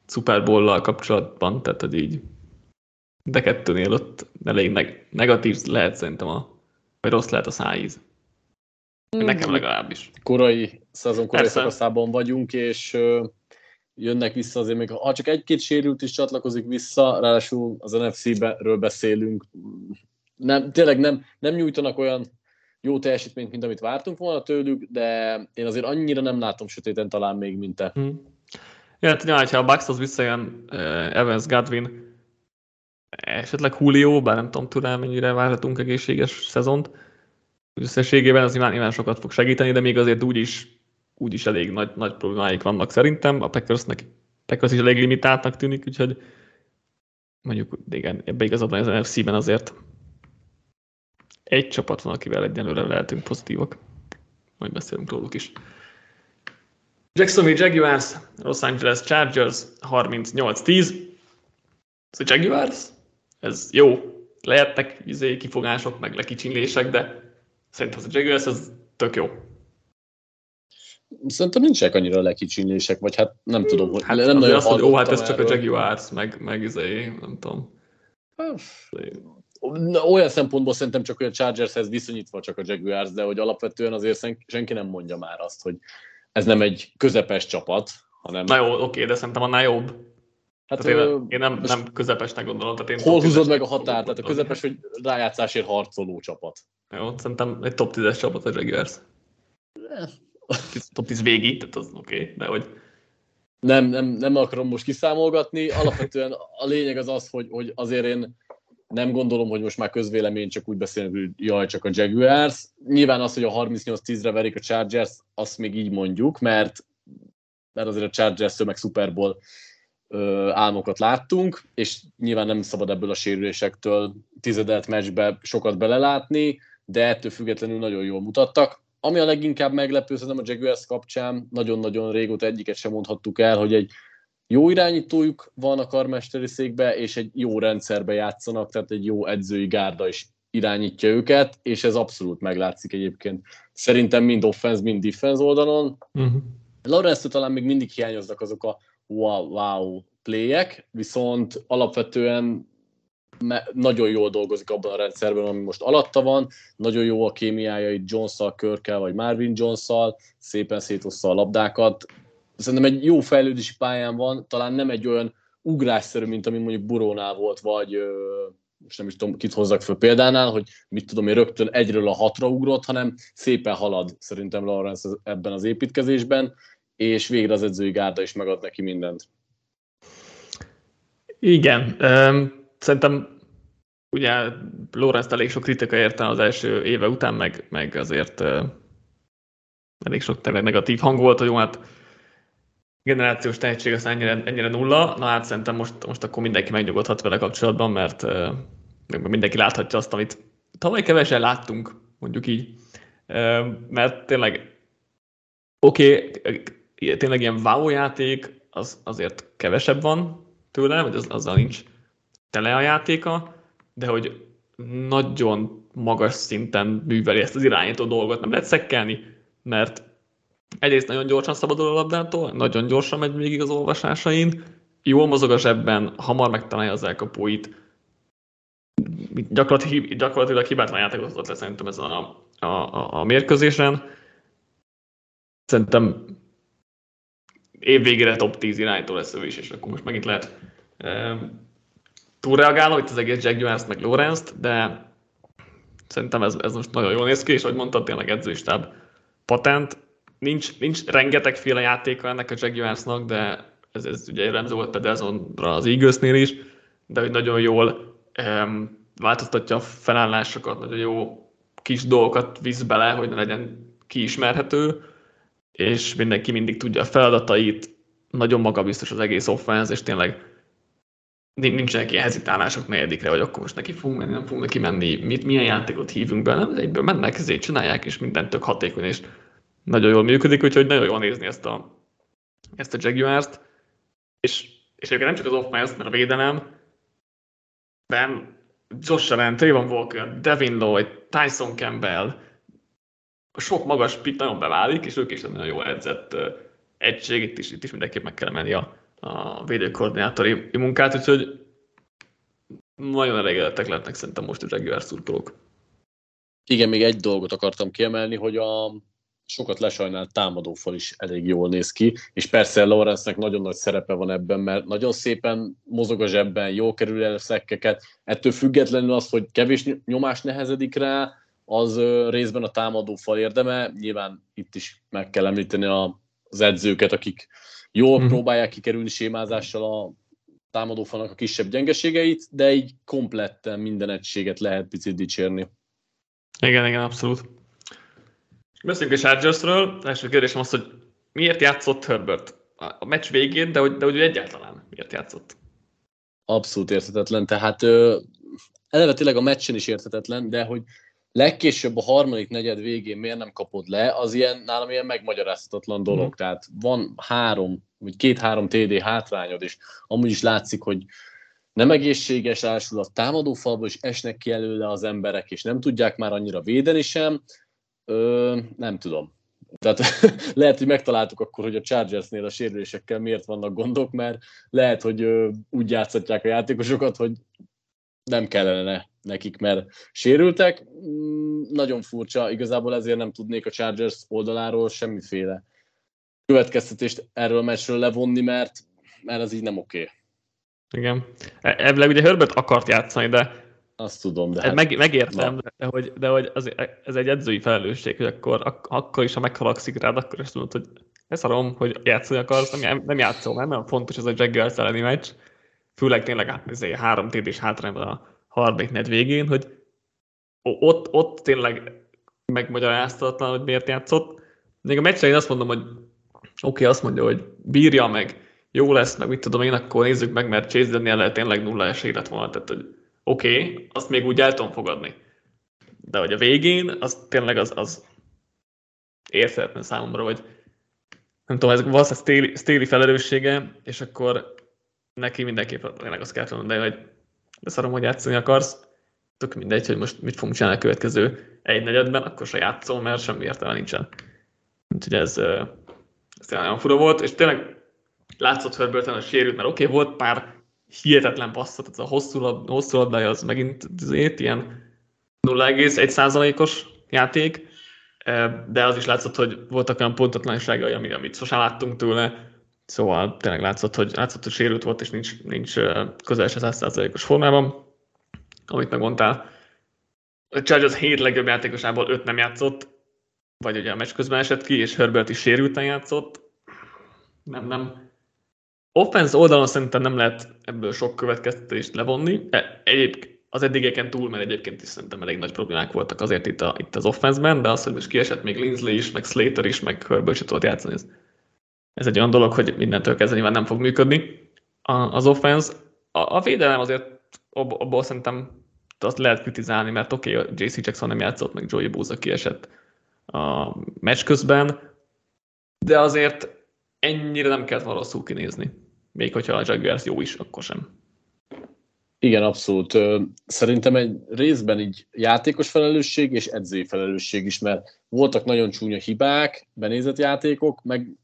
Super Bowl-lal kapcsolatban, tehát hogy így de kettőnél ott elég neg- negatív lehet szerintem a, vagy rossz lehet a szájíz. Mm. Nekem legalábbis. Korai szezon korai szakaszában vagyunk, és ö, jönnek vissza azért még, ha csak egy-két sérült is csatlakozik vissza, ráadásul az NFC-ről beszélünk, nem, tényleg nem, nem nyújtanak olyan jó teljesítményt, mint amit vártunk volna tőlük, de én azért annyira nem látom sötéten talán még, mint te. Hmm. Ja, hát, ha a Bucks az visszajön, Evans, Godwin, esetleg Julio, bár nem tudom tőle mennyire várhatunk egészséges szezont. Összességében az nyilván, nyilván sokat fog segíteni, de még azért úgy is, úgy is elég nagy, nagy problémáik vannak szerintem. A Packersnek, Packers is elég limitáltnak tűnik, úgyhogy mondjuk igen, ebbe igazad van az NFC-ben azért egy csapat van, akivel egyenlőre lehetünk pozitívak. Majd beszélünk róluk is. Jacksonville Jaguars, Los Angeles Chargers 38-10. Ez a Jaguars ez jó, lehetnek izé, kifogások, meg lekicsinlések, de szerintem az a Jaguars ez tök jó. Szerintem nincsenek annyira lekicsinlések, vagy hát nem tudom, hogy hát nem nagyon azt, hogy ó, hát ez csak a Jaguars, meg, meg izé, nem tudom. Olyan szempontból szerintem csak, hogy a Chargershez viszonyítva csak a Jaguars, de hogy alapvetően azért senki nem mondja már azt, hogy ez nem egy közepes csapat, hanem... Na jó, oké, de szerintem annál jobb. Hát tehát én, én nem, nem közepesnek gondolom. Tehát én hol húzod meg a határt? Tehát a közepes, hogy rájátszásért harcoló csapat. Jó, szerintem egy top 10-es csapat a Jaguars. top 10 végig, tehát az oké, okay, de hogy... Nem, nem, nem akarom most kiszámolgatni. Alapvetően a lényeg az az, hogy, hogy azért én nem gondolom, hogy most már közvélemény csak úgy beszélünk, hogy jaj, csak a Jaguars. Nyilván az, hogy a 38-10-re verik a Chargers, azt még így mondjuk, mert, mert azért a Chargers meg Super Bowl álmokat láttunk, és nyilván nem szabad ebből a sérülésektől tizedelt meccsbe sokat belelátni, de ettől függetlenül nagyon jól mutattak. Ami a leginkább meglepő, szerintem a Jaguars kapcsán, nagyon-nagyon régóta egyiket sem mondhattuk el, hogy egy jó irányítójuk van a karmesteri székbe, és egy jó rendszerbe játszanak, tehát egy jó edzői gárda is irányítja őket, és ez abszolút meglátszik egyébként. Szerintem mind offense, mind defense oldalon. Uh-huh. Lawrence talán még mindig hiányoznak azok a wow, wow playek, viszont alapvetően nagyon jól dolgozik abban a rendszerben, ami most alatta van, nagyon jó a kémiája itt Jones-szal, Körkel, vagy Marvin Jones-szal, szépen szétoszta a labdákat. Szerintem egy jó fejlődési pályán van, talán nem egy olyan ugrásszerű, mint ami mondjuk Burónál volt, vagy most nem is tudom, kit hozzak föl példánál, hogy mit tudom én, rögtön egyről a hatra ugrott, hanem szépen halad szerintem Lawrence ebben az építkezésben, és végre az edzői gárda is megad neki mindent. Igen, szerintem ugye Lorenz elég sok kritika érte az első éve után, meg, meg azért elég sok tényleg negatív hang volt, hogy hát generációs tehetség az ennyire, ennyire nulla, na hát szerintem most, most akkor mindenki megnyugodhat vele kapcsolatban, mert uh, mindenki láthatja azt, amit tavaly kevesen láttunk, mondjuk így. Mert tényleg oké, okay, tényleg ilyen wow játék, az azért kevesebb van tőle, vagy az, azzal nincs tele a játéka, de hogy nagyon magas szinten műveli ezt az irányító dolgot, nem lehet szekkelni, mert egyrészt nagyon gyorsan szabadul a labdától, nagyon gyorsan megy végig az olvasásain, jól mozog a zsebben, hamar megtalálja az elkapóit, gyakorlatilag, gyakorlatilag hibátlan játékot hozott le szerintem ez a, a, a, a mérkőzésen. Szerintem év végére top 10 irányító lesz is, és akkor most megint lehet túlreagálom itt az egész Jack Jones meg lorenz de szerintem ez, ez most nagyon jól néz ki, és ahogy mondtad, tényleg edzőstáb patent. Nincs, nincs rengetegféle játéka ennek a Jack Jonesnak, de ez, ez ugye jellemző volt Pedersonra az Eaglesnél is, de hogy nagyon jól um, változtatja a felállásokat, nagyon jó kis dolgokat visz bele, hogy ne legyen kiismerhető, és mindenki mindig tudja a feladatait, nagyon magabiztos az egész offense, és tényleg nincsenek ilyen hezitálások negyedikre, vagy akkor most neki fogunk menni, nem fogunk neki menni, mit, milyen játékot hívunk be, nem, egyből mennek, ezért csinálják, és minden tök hatékony, és nagyon jól működik, úgyhogy nagyon jól nézni ezt a, ezt a Jaguars-t, és, és egyébként nem csak az offense, mert a védelem, Ben, Josh Allen, Trayvon Walker, Devin Lloyd, Tyson Campbell, sok magas pit nagyon beválik, és ők is nagyon jó edzett egység, itt is, itt is mindenképp meg kell menni a, a védőkoordinátori munkát, úgyhogy nagyon elégedettek lehetnek szerintem most a Jaguars szurkolók. Igen, még egy dolgot akartam kiemelni, hogy a sokat lesajnált támadófal is elég jól néz ki, és persze Lawrence-nek nagyon nagy szerepe van ebben, mert nagyon szépen mozog a zsebben, jó kerül el szekkeket, ettől függetlenül az, hogy kevés nyomás nehezedik rá, az részben a támadófal érdeme, nyilván itt is meg kell említeni az edzőket, akik jól hmm. próbálják kikerülni sémázással a támadófalnak a kisebb gyengeségeit, de így kompletten minden egységet lehet picit dicsérni. Igen, igen, abszolút. Beszéljünk a Chargersről. Első kérdésem az, hogy miért játszott Herbert a meccs végén, de hogy, de hogy egyáltalán miért játszott? Abszolút érthetetlen. Tehát ö, eleve tényleg a meccsen is érthetetlen, de hogy legkésőbb a harmadik negyed végén miért nem kapod le, az ilyen, nálam ilyen megmagyarázhatatlan dolog. Mm. Tehát van három, vagy két-három TD hátrányod, és amúgy is látszik, hogy nem egészséges ásul a támadófalba, és esnek ki előle az emberek, és nem tudják már annyira védeni sem. Ö, nem tudom. Tehát lehet, hogy megtaláltuk akkor, hogy a Chargersnél a sérülésekkel miért vannak gondok, mert lehet, hogy úgy játszhatják a játékosokat, hogy nem kellene nekik, mert sérültek. Mm, nagyon furcsa, igazából ezért nem tudnék a Chargers oldaláról semmiféle következtetést erről a meccsről levonni, mert, mert ez így nem oké. Okay. Igen. E, Elvileg ugye Herbert akart játszani, de azt tudom, de hát, meg, megértem, de hogy, de hogy az, ez egy edzői felelősség, hogy akkor, ak, akkor is, ha meghalakszik rád, akkor is tudod, hogy ez szarom, hogy játszani akarsz, nem, nem játszol, mert nem fontos ez a Jaguars elleni meccs, főleg tényleg hát, három TD és hátrányban a harmadik net végén, hogy ott, ott tényleg megmagyaráztatlan, hogy miért játszott. Még a meccsen én azt mondom, hogy oké, okay, azt mondja, hogy bírja meg, jó lesz, meg mit tudom én, akkor nézzük meg, mert Chase Daniel tényleg nulla esély lett volna, tehát hogy oké, okay, azt még úgy el tudom fogadni. De hogy a végén, az tényleg az, az érthetetlen számomra, hogy nem tudom, ez valószínűleg Stéli felelőssége, és akkor neki mindenképp tényleg azt kell mondani, hogy de szarom, hogy játszani akarsz. tök mindegy, hogy most mit fogunk csinálni a következő egy negyedben, akkor se játszom, mert semmi értelme nincsen. Úgyhogy ez, ez tényleg nagyon fura volt, és tényleg látszott Herberten a sérült, mert oké, okay, volt pár hihetetlen passzat, ez a hosszú, lab, hosszú labdája az megint azért ilyen 0,1%-os játék, de az is látszott, hogy voltak olyan pontatlanságai, ami, amit sosem láttunk tőle, szóval tényleg látszott, hogy, látszott, hogy sérült volt, és nincs, nincs közel se 100%-os formában, amit megmondtál. A Chargers 7 legjobb játékosából 5 nem játszott, vagy ugye a meccs közben esett ki, és Herbert is sérülten játszott. Nem, nem. Offense oldalon szerintem nem lehet ebből sok következtetést levonni. E, egyébként az eddigeken túl, mert egyébként is szerintem elég nagy problémák voltak azért itt, a, itt az offense-ben, de az, hogy most kiesett még Linsley is, meg Slater is, meg Herbert is tudott játszani, ez, ez egy olyan dolog, hogy mindentől kezdve nyilván nem fog működni az offense. A, a védelem azért abból szerintem azt lehet kritizálni, mert oké, okay, JC Jackson nem játszott, meg Joey Búza kiesett a meccs közben, de azért ennyire nem kellett volna rosszul kinézni. Még hogyha a Jaguars jó is, akkor sem. Igen, abszolút. Szerintem egy részben így játékos felelősség és edzői felelősség is, mert voltak nagyon csúnya hibák, benézett játékok, meg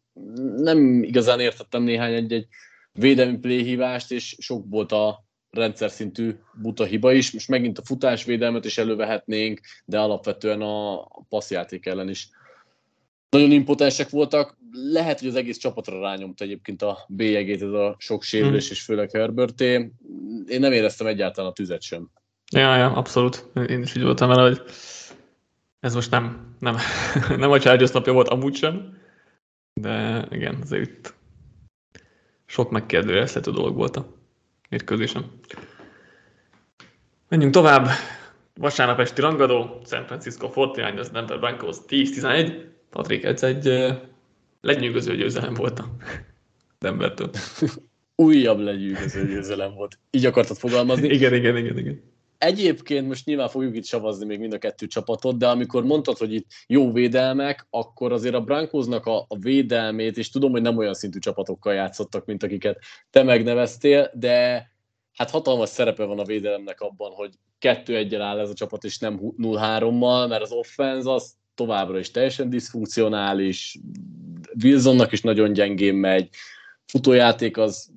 nem igazán értettem néhány egy-egy védelmi play hívást, és sok volt a rendszer szintű buta hiba is. Most megint a futásvédelmet is elővehetnénk, de alapvetően a passzjáték ellen is nagyon impotensek voltak. Lehet, hogy az egész csapatra rányomt egyébként a bélyegét ez a sok sérülés, hmm. és főleg Herberté. Én nem éreztem egyáltalán a tüzet sem. Ja, ja, abszolút. Én is így voltam vele, hogy ez most nem, nem, nem a Chargers napja volt amúgy sem, de igen, azért itt sok megkérdőjelezhető dolog volt a mérkőzésem. Menjünk tovább. Vasárnap esti rangadó, San Francisco 49ers, Denver Broncos 10-11. Patrik, ez egy lenyűgöző győzelem volt a Denvertől. Újabb lenyűgöző győzelem volt. Így akartad fogalmazni? igen, igen, igen, igen. Egyébként most nyilván fogjuk itt savazni még mind a kettő csapatot, de amikor mondtad, hogy itt jó védelmek, akkor azért a Brankosnak a, védelmét, és tudom, hogy nem olyan szintű csapatokkal játszottak, mint akiket te megneveztél, de hát hatalmas szerepe van a védelemnek abban, hogy kettő egyel áll ez a csapat, és nem 0-3-mal, mert az offense az továbbra is teljesen diszfunkcionális, Wilsonnak is nagyon gyengén megy, futójáték az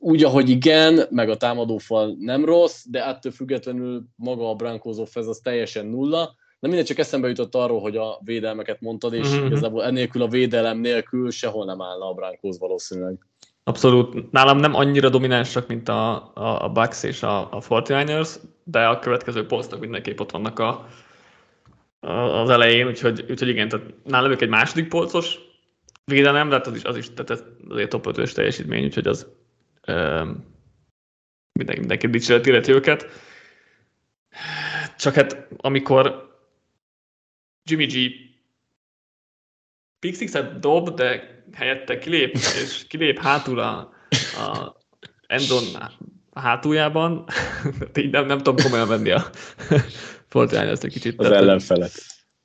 úgy, ahogy igen, meg a támadófal nem rossz, de ettől függetlenül maga a Broncos offense az teljesen nulla. Na mindegy, csak eszembe jutott arról, hogy a védelmeket mondtad, és mm-hmm. igazából ennélkül a védelem nélkül sehol nem állna a Broncos valószínűleg. Abszolút. Nálam nem annyira dominánsak, mint a, a, a Bucks és a, a 49ers, de a következő posztok mindenképp ott vannak a, a, az elején, úgyhogy, úgyhogy igen, tehát nálam ők egy második polcos védelem, de hát az is, az is tehát ez azért top 5 teljesítmény, úgyhogy az mindenki, mindenki dicséret illeti őket. Csak hát amikor Jimmy G Pixixet dob, de helyette kilép, és kilép hátul a, a Endon hátuljában, így nem, nem tudom komolyan venni a Fortnite ezt egy kicsit. Az tehát, ellenfelet.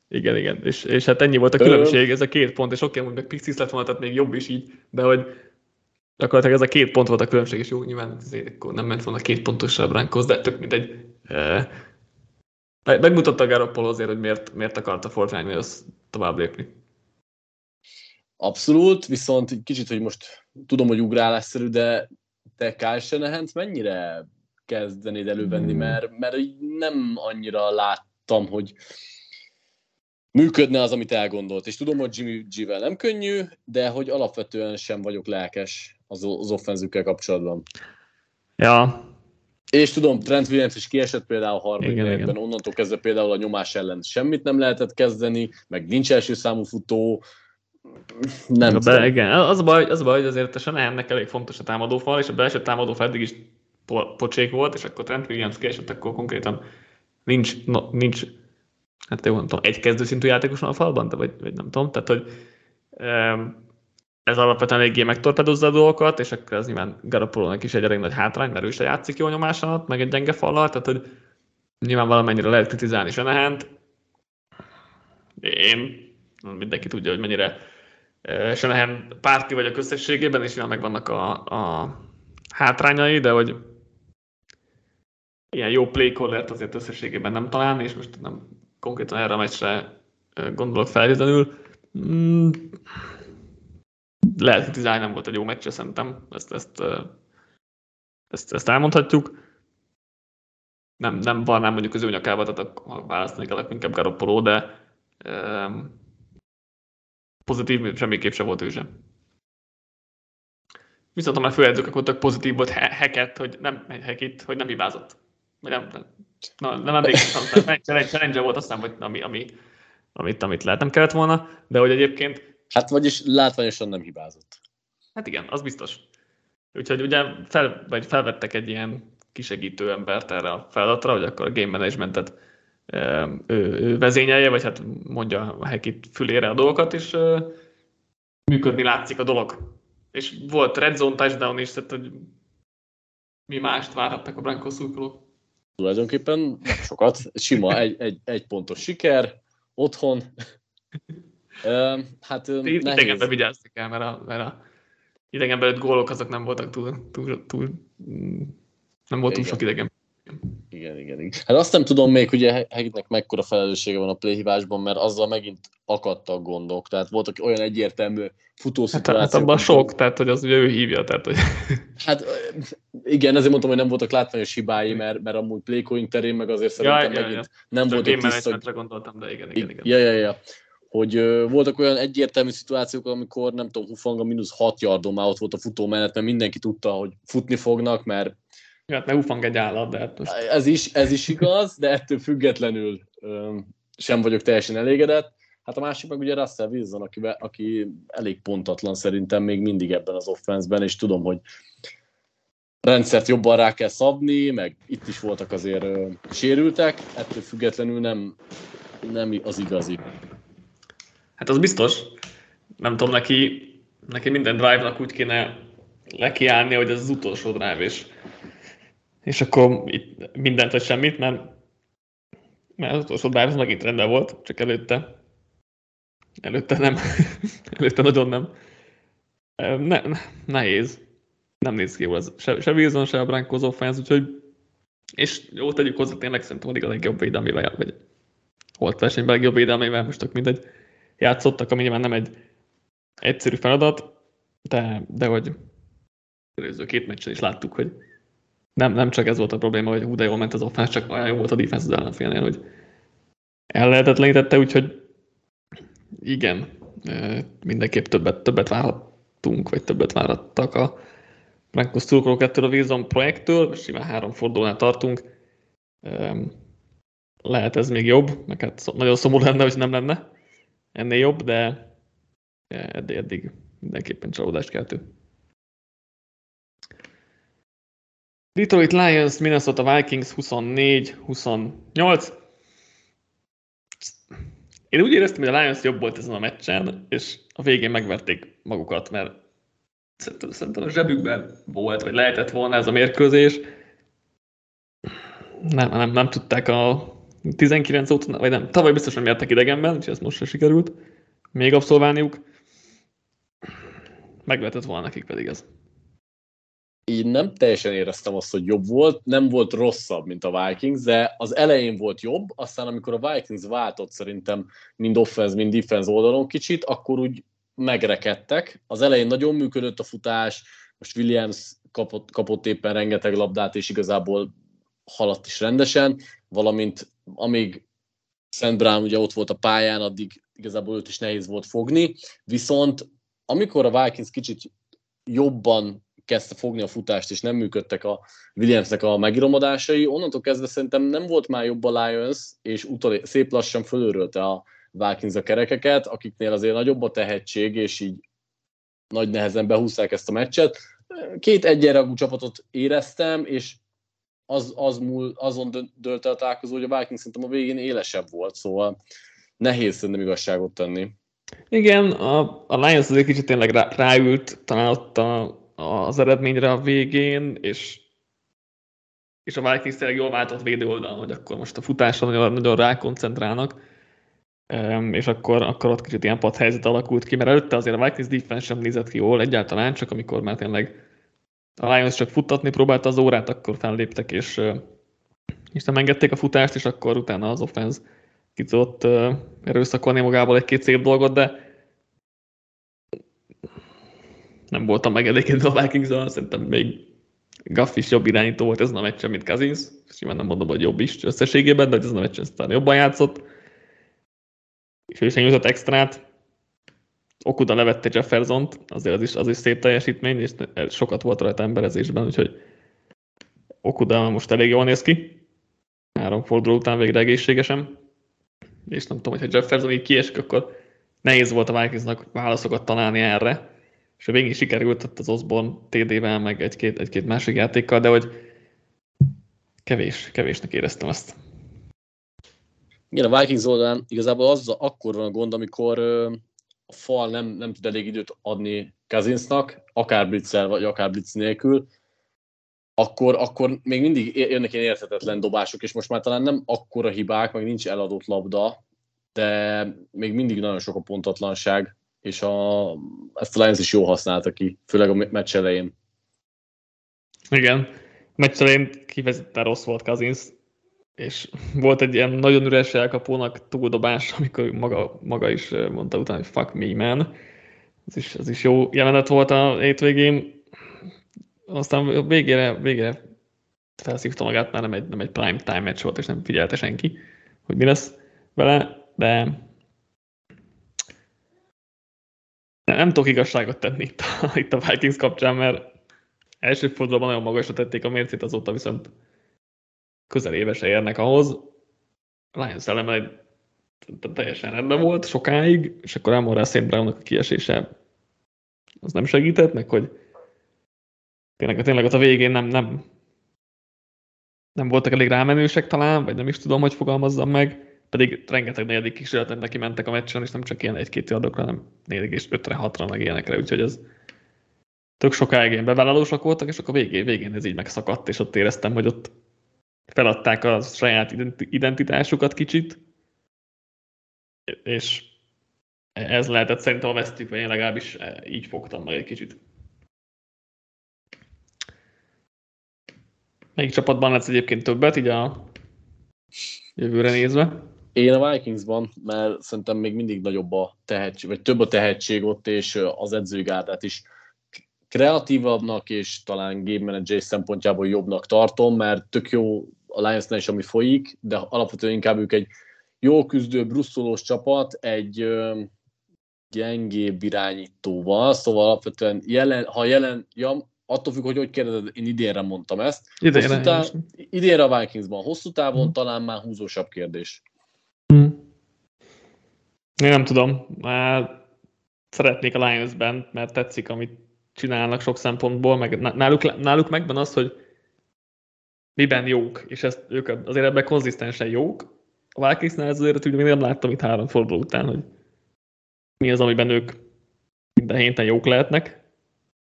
Igen, igen. És, és hát ennyi volt a különbség, ez a két pont, és oké, hogy meg Pixis lett volna, tehát még jobb is így, de hogy gyakorlatilag ez a két pont volt a különbség, és jó, nyilván azért akkor nem ment volna két pontosra Brankos, de tök mindegy. Megmutatta Garoppolo azért, hogy miért, miért akarta Fortnite az tovább lépni. Abszolút, viszont kicsit, hogy most tudom, hogy ugrálásszerű, de te Kyle shanahan mennyire kezdenéd elővenni, hmm. mert, mert nem annyira láttam, hogy működne az, amit elgondolt. És tudom, hogy Jimmy G-vel nem könnyű, de hogy alapvetően sem vagyok lelkes az, az offenzükkel kapcsolatban. Ja. És tudom, Trent Williams is kiesett például a harmadik onnantól kezdve például a nyomás ellen semmit nem lehetett kezdeni, meg nincs első számú futó, nem be, igen, az a baj, az a baj, hogy azért a Shanahannek elég fontos a támadófal, és a belső támadófal eddig is po- pocsék volt, és akkor Trent Williams kiesett, akkor konkrétan nincs, no, nincs hát jó, nem tudom, egy kezdőszintű játékos van a falban, de vagy, vagy nem tudom, tehát hogy ez alapvetően eléggé megtorpedozza a dolgokat, és akkor ez nyilván Garoppolónak is egy elég nagy hátrány, mert ő is játszik jó nyomás alatt, meg egy gyenge fallal, tehát hogy nyilván valamennyire lehet kritizálni Senehent. Én, mindenki tudja, hogy mennyire Senehen párti vagy a közösségében, és nyilván megvannak a, a hátrányai, de hogy ilyen jó play callert azért összességében nem találni, és most nem konkrétan erre a meccsre gondolok feltétlenül. Mm, lehet, hogy Design nem volt egy jó meccs, szerintem, ezt, ezt, ezt, ezt elmondhatjuk. Nem, nem varnám mondjuk az ő nyakába, tehát ha választani kellett inkább Garoppolo, de um, pozitív semmiképp sem volt ő sem. Viszont ha már főedzők, akkor tök pozitív volt Hackett, hogy nem, Hackett, hogy nem hibázott. Nem, nem, nem emlékszem, challenge, volt aztán, hogy ami, ami, amit, amit lehet nem kellett volna, de hogy egyébként Hát vagyis látványosan nem hibázott. Hát igen, az biztos. Úgyhogy ugye fel, vagy felvettek egy ilyen kisegítő embert erre a feladatra, hogy akkor a game managementet ő, ő vezényelje, vagy hát mondja a Hekit fülére a dolgokat, és működni látszik a dolog. És volt red zone touchdown is, tehát hogy mi mást várhattak a Broncos szurkolók. Tulajdonképpen sokat, sima egy, egy, egy pontos siker, otthon, hát Idegenben vigyáztak el, mert a, mert a idegenben öt gólok azok nem voltak túl, túl, túl nem volt túl sok idegen. Igen, igen, igen. Hát azt nem tudom még, hogy Hegitnek mekkora felelőssége van a playhívásban, mert azzal megint akadtak gondok. Tehát voltak olyan egyértelmű futószituációk. Hát, hát abban sok, tehát hogy az ugye ő hívja. Tehát, hogy... Hát igen, ezért mondtam, hogy nem voltak látványos hibái, mert, mert amúgy playcoing terén meg azért szerintem ja, megint ja, nem Csak volt egy tiszta... gondoltam, de igen, igen, igen. Ja, ja, ja hogy voltak olyan egyértelmű szituációk, amikor nem tudom, Hufanga mínusz 6 yardon már ott volt a futómenet, mert mindenki tudta, hogy futni fognak, mert Ja, hát mert Hufang egy állat, de hát most... ez, is, ez is igaz, de ettől függetlenül um, sem vagyok teljesen elégedett. Hát a másik meg ugye Russell Wilson, aki, aki elég pontatlan szerintem még mindig ebben az offenszben, és tudom, hogy rendszert jobban rá kell szabni, meg itt is voltak azért uh, sérültek, ettől függetlenül nem, nem az igazi. Hát az biztos. Nem tudom, neki, neki minden drive-nak úgy kéne lekiállni, hogy ez az utolsó drive, és, és akkor itt mindent vagy semmit, mert, mert az utolsó drive az megint rendben volt, csak előtte előtte nem, előtte nagyon nem. Ne, nehéz. Nem néz ki jól az. Se, se Wilson, se a Broncos offense, úgyhogy és jó, tegyük hozzá, tényleg szerintem a legjobb védelmével, vagy volt versenyben legjobb védelmével, most tök mindegy játszottak, ami nyilván nem egy egyszerű feladat, de, de hogy előző két meccsen is láttuk, hogy nem, nem csak ez volt a probléma, hogy hú, de jól ment az offense, csak olyan jó volt a defense az ellenfélnél, hogy ellehetetlenítette, úgyhogy igen, mindenképp többet, többet várhattunk, vagy többet várattak a Broncos szurkolók ettől a Wilson projektől, simán három fordulónál tartunk. Lehet ez még jobb, meg hát nagyon szomorú lenne, hogy nem lenne ennél jobb, de eddig, eddig mindenképpen csalódást keltő. Detroit Lions, Minnesota Vikings 24-28. Én úgy éreztem, hogy a Lions jobb volt ezen a meccsen, és a végén megverték magukat, mert szerintem, szerintem a zsebükben volt, vagy lehetett volna ez a mérkőzés. Nem, nem, nem tudták a 19 óta, vagy nem, tavaly biztos nem jártak idegenben, úgyhogy ez most se sikerült még abszolválniuk. Meg lehetett volna nekik pedig ez. Én nem teljesen éreztem azt, hogy jobb volt, nem volt rosszabb, mint a Vikings, de az elején volt jobb, aztán amikor a Vikings váltott szerintem mind offense, mind defense oldalon kicsit, akkor úgy megrekedtek. Az elején nagyon működött a futás, most Williams kapott, kapott éppen rengeteg labdát, és igazából haladt is rendesen, valamint amíg Szent Brown ugye ott volt a pályán, addig igazából őt is nehéz volt fogni, viszont amikor a Vikings kicsit jobban kezdte fogni a futást, és nem működtek a Williamsnek a megiromodásai, onnantól kezdve szerintem nem volt már jobb a Lions, és utol, szép lassan fölőrölte a Vikings a kerekeket, akiknél azért nagyobb a tehetség, és így nagy nehezen behúzták ezt a meccset. Két egyenragú csapatot éreztem, és az, az múl, azon dölt el a találkozó, hogy a Vikings szerintem a végén élesebb volt, szóval nehéz szerintem igazságot tenni. Igen, a, a Lions azért kicsit tényleg rá, ráült talán ott a, az eredményre a végén, és és a Vikings tényleg jól váltott védő oldalon, hogy akkor most a futásra nagyon, nagyon rákoncentrálnak, és akkor, akkor ott kicsit ilyen helyzet alakult ki, mert előtte azért a Vikings defense sem nézett ki jól egyáltalán, csak amikor már tényleg a Lions csak futtatni próbálta az órát, akkor felléptek, és, és nem engedték a futást, és akkor utána az offense ki tudott erőszakolni magából egy-két szép dolgot, de nem voltam megedékedve a vikings szerintem még Gaff is jobb irányító volt ezen a meccsen, mint Kazins, simán nem mondom, hogy jobb is összességében, de ezen a meccsen aztán jobban játszott, és ő is nyújtott extrát, Okuda levette Jefferson-t, azért az is, az is szép teljesítmény, és sokat volt rajta emberezésben, úgyhogy Okuda most elég jól néz ki. Három forduló után végre egészségesen. És nem tudom, hogyha Jefferson így kiesik, akkor nehéz volt a Vikingsnak válaszokat találni erre. És a végén sikerült az Osborne TD-vel, meg egy-két, egy-két másik játékkal, de hogy kevés, kevésnek éreztem ezt. Igen, a Vikings oldalán igazából az akkor van a gond, amikor a fal nem, nem tud elég időt adni Kazinsnak, akár blitzel, vagy akár blitz nélkül, akkor, akkor még mindig jönnek ilyen érthetetlen dobások, és most már talán nem akkora hibák, meg nincs eladott labda, de még mindig nagyon sok a pontatlanság, és a, ezt a Lions is jól használta ki, főleg a meccs elején. Igen, meccs elején kifejezetten rossz volt Kazins, és volt egy ilyen nagyon üres elkapónak túldobás, amikor maga, maga is mondta utána, hogy fuck me, man. Ez is, ez is jó jelenet volt a hétvégén. Aztán végére, végére felszívta magát, már nem egy, nem egy prime time match volt, és nem figyelte senki, hogy mi lesz vele, de nem, nem tudok igazságot tenni itt a, itt a Vikings kapcsán, mert első fordulóban nagyon magasra tették a mércét, azóta viszont közelébe se érnek ahhoz. Lions eleme teljesen rendben volt sokáig, és akkor Amon St. Brownnak a kiesése az nem segített, meg hogy tényleg, tényleg ott a végén nem, nem, nem voltak elég rámenősek talán, vagy nem is tudom, hogy fogalmazzam meg, pedig rengeteg negyedik kísérletet neki mentek a meccsen, és nem csak ilyen egy-két adokra, hanem negyedik és ötre, hatra, meg ilyenekre, úgyhogy ez tök sokáig ilyen bevállalósak voltak, és akkor végén, végén ez így megszakadt, és ott éreztem, hogy ott feladták a saját identitásukat kicsit, és ez lehetett szerintem a vesztük, vagy én legalábbis így fogtam meg egy kicsit. Melyik csapatban lesz egyébként többet, így a jövőre nézve? Én a Vikingsban, mert szerintem még mindig nagyobb a tehetség, vagy több a tehetség ott, és az edzőgárdát is kreatívabbnak, és talán game manager szempontjából jobbnak tartom, mert tök jó a lions is, ami folyik, de alapvetően inkább ők egy jó küzdő, brusszolós csapat, egy gyengébb irányítóval, szóval alapvetően jelen, ha jelen, ja, attól függ, hogy hogy kérdezed, én idénre mondtam ezt. Idénre, táv, idénre a Vikingsban, hosszú távon hmm. talán már húzósabb kérdés. Hmm. Én nem tudom, már szeretnék a Lions-ben, mert tetszik, amit csinálnak sok szempontból, meg náluk, náluk megvan az, hogy miben jók, és ezt ők azért ebben konzisztensen jók. A Vikingsnál ez azért még nem láttam itt három forduló után, hogy mi az, amiben ők minden héten jók lehetnek,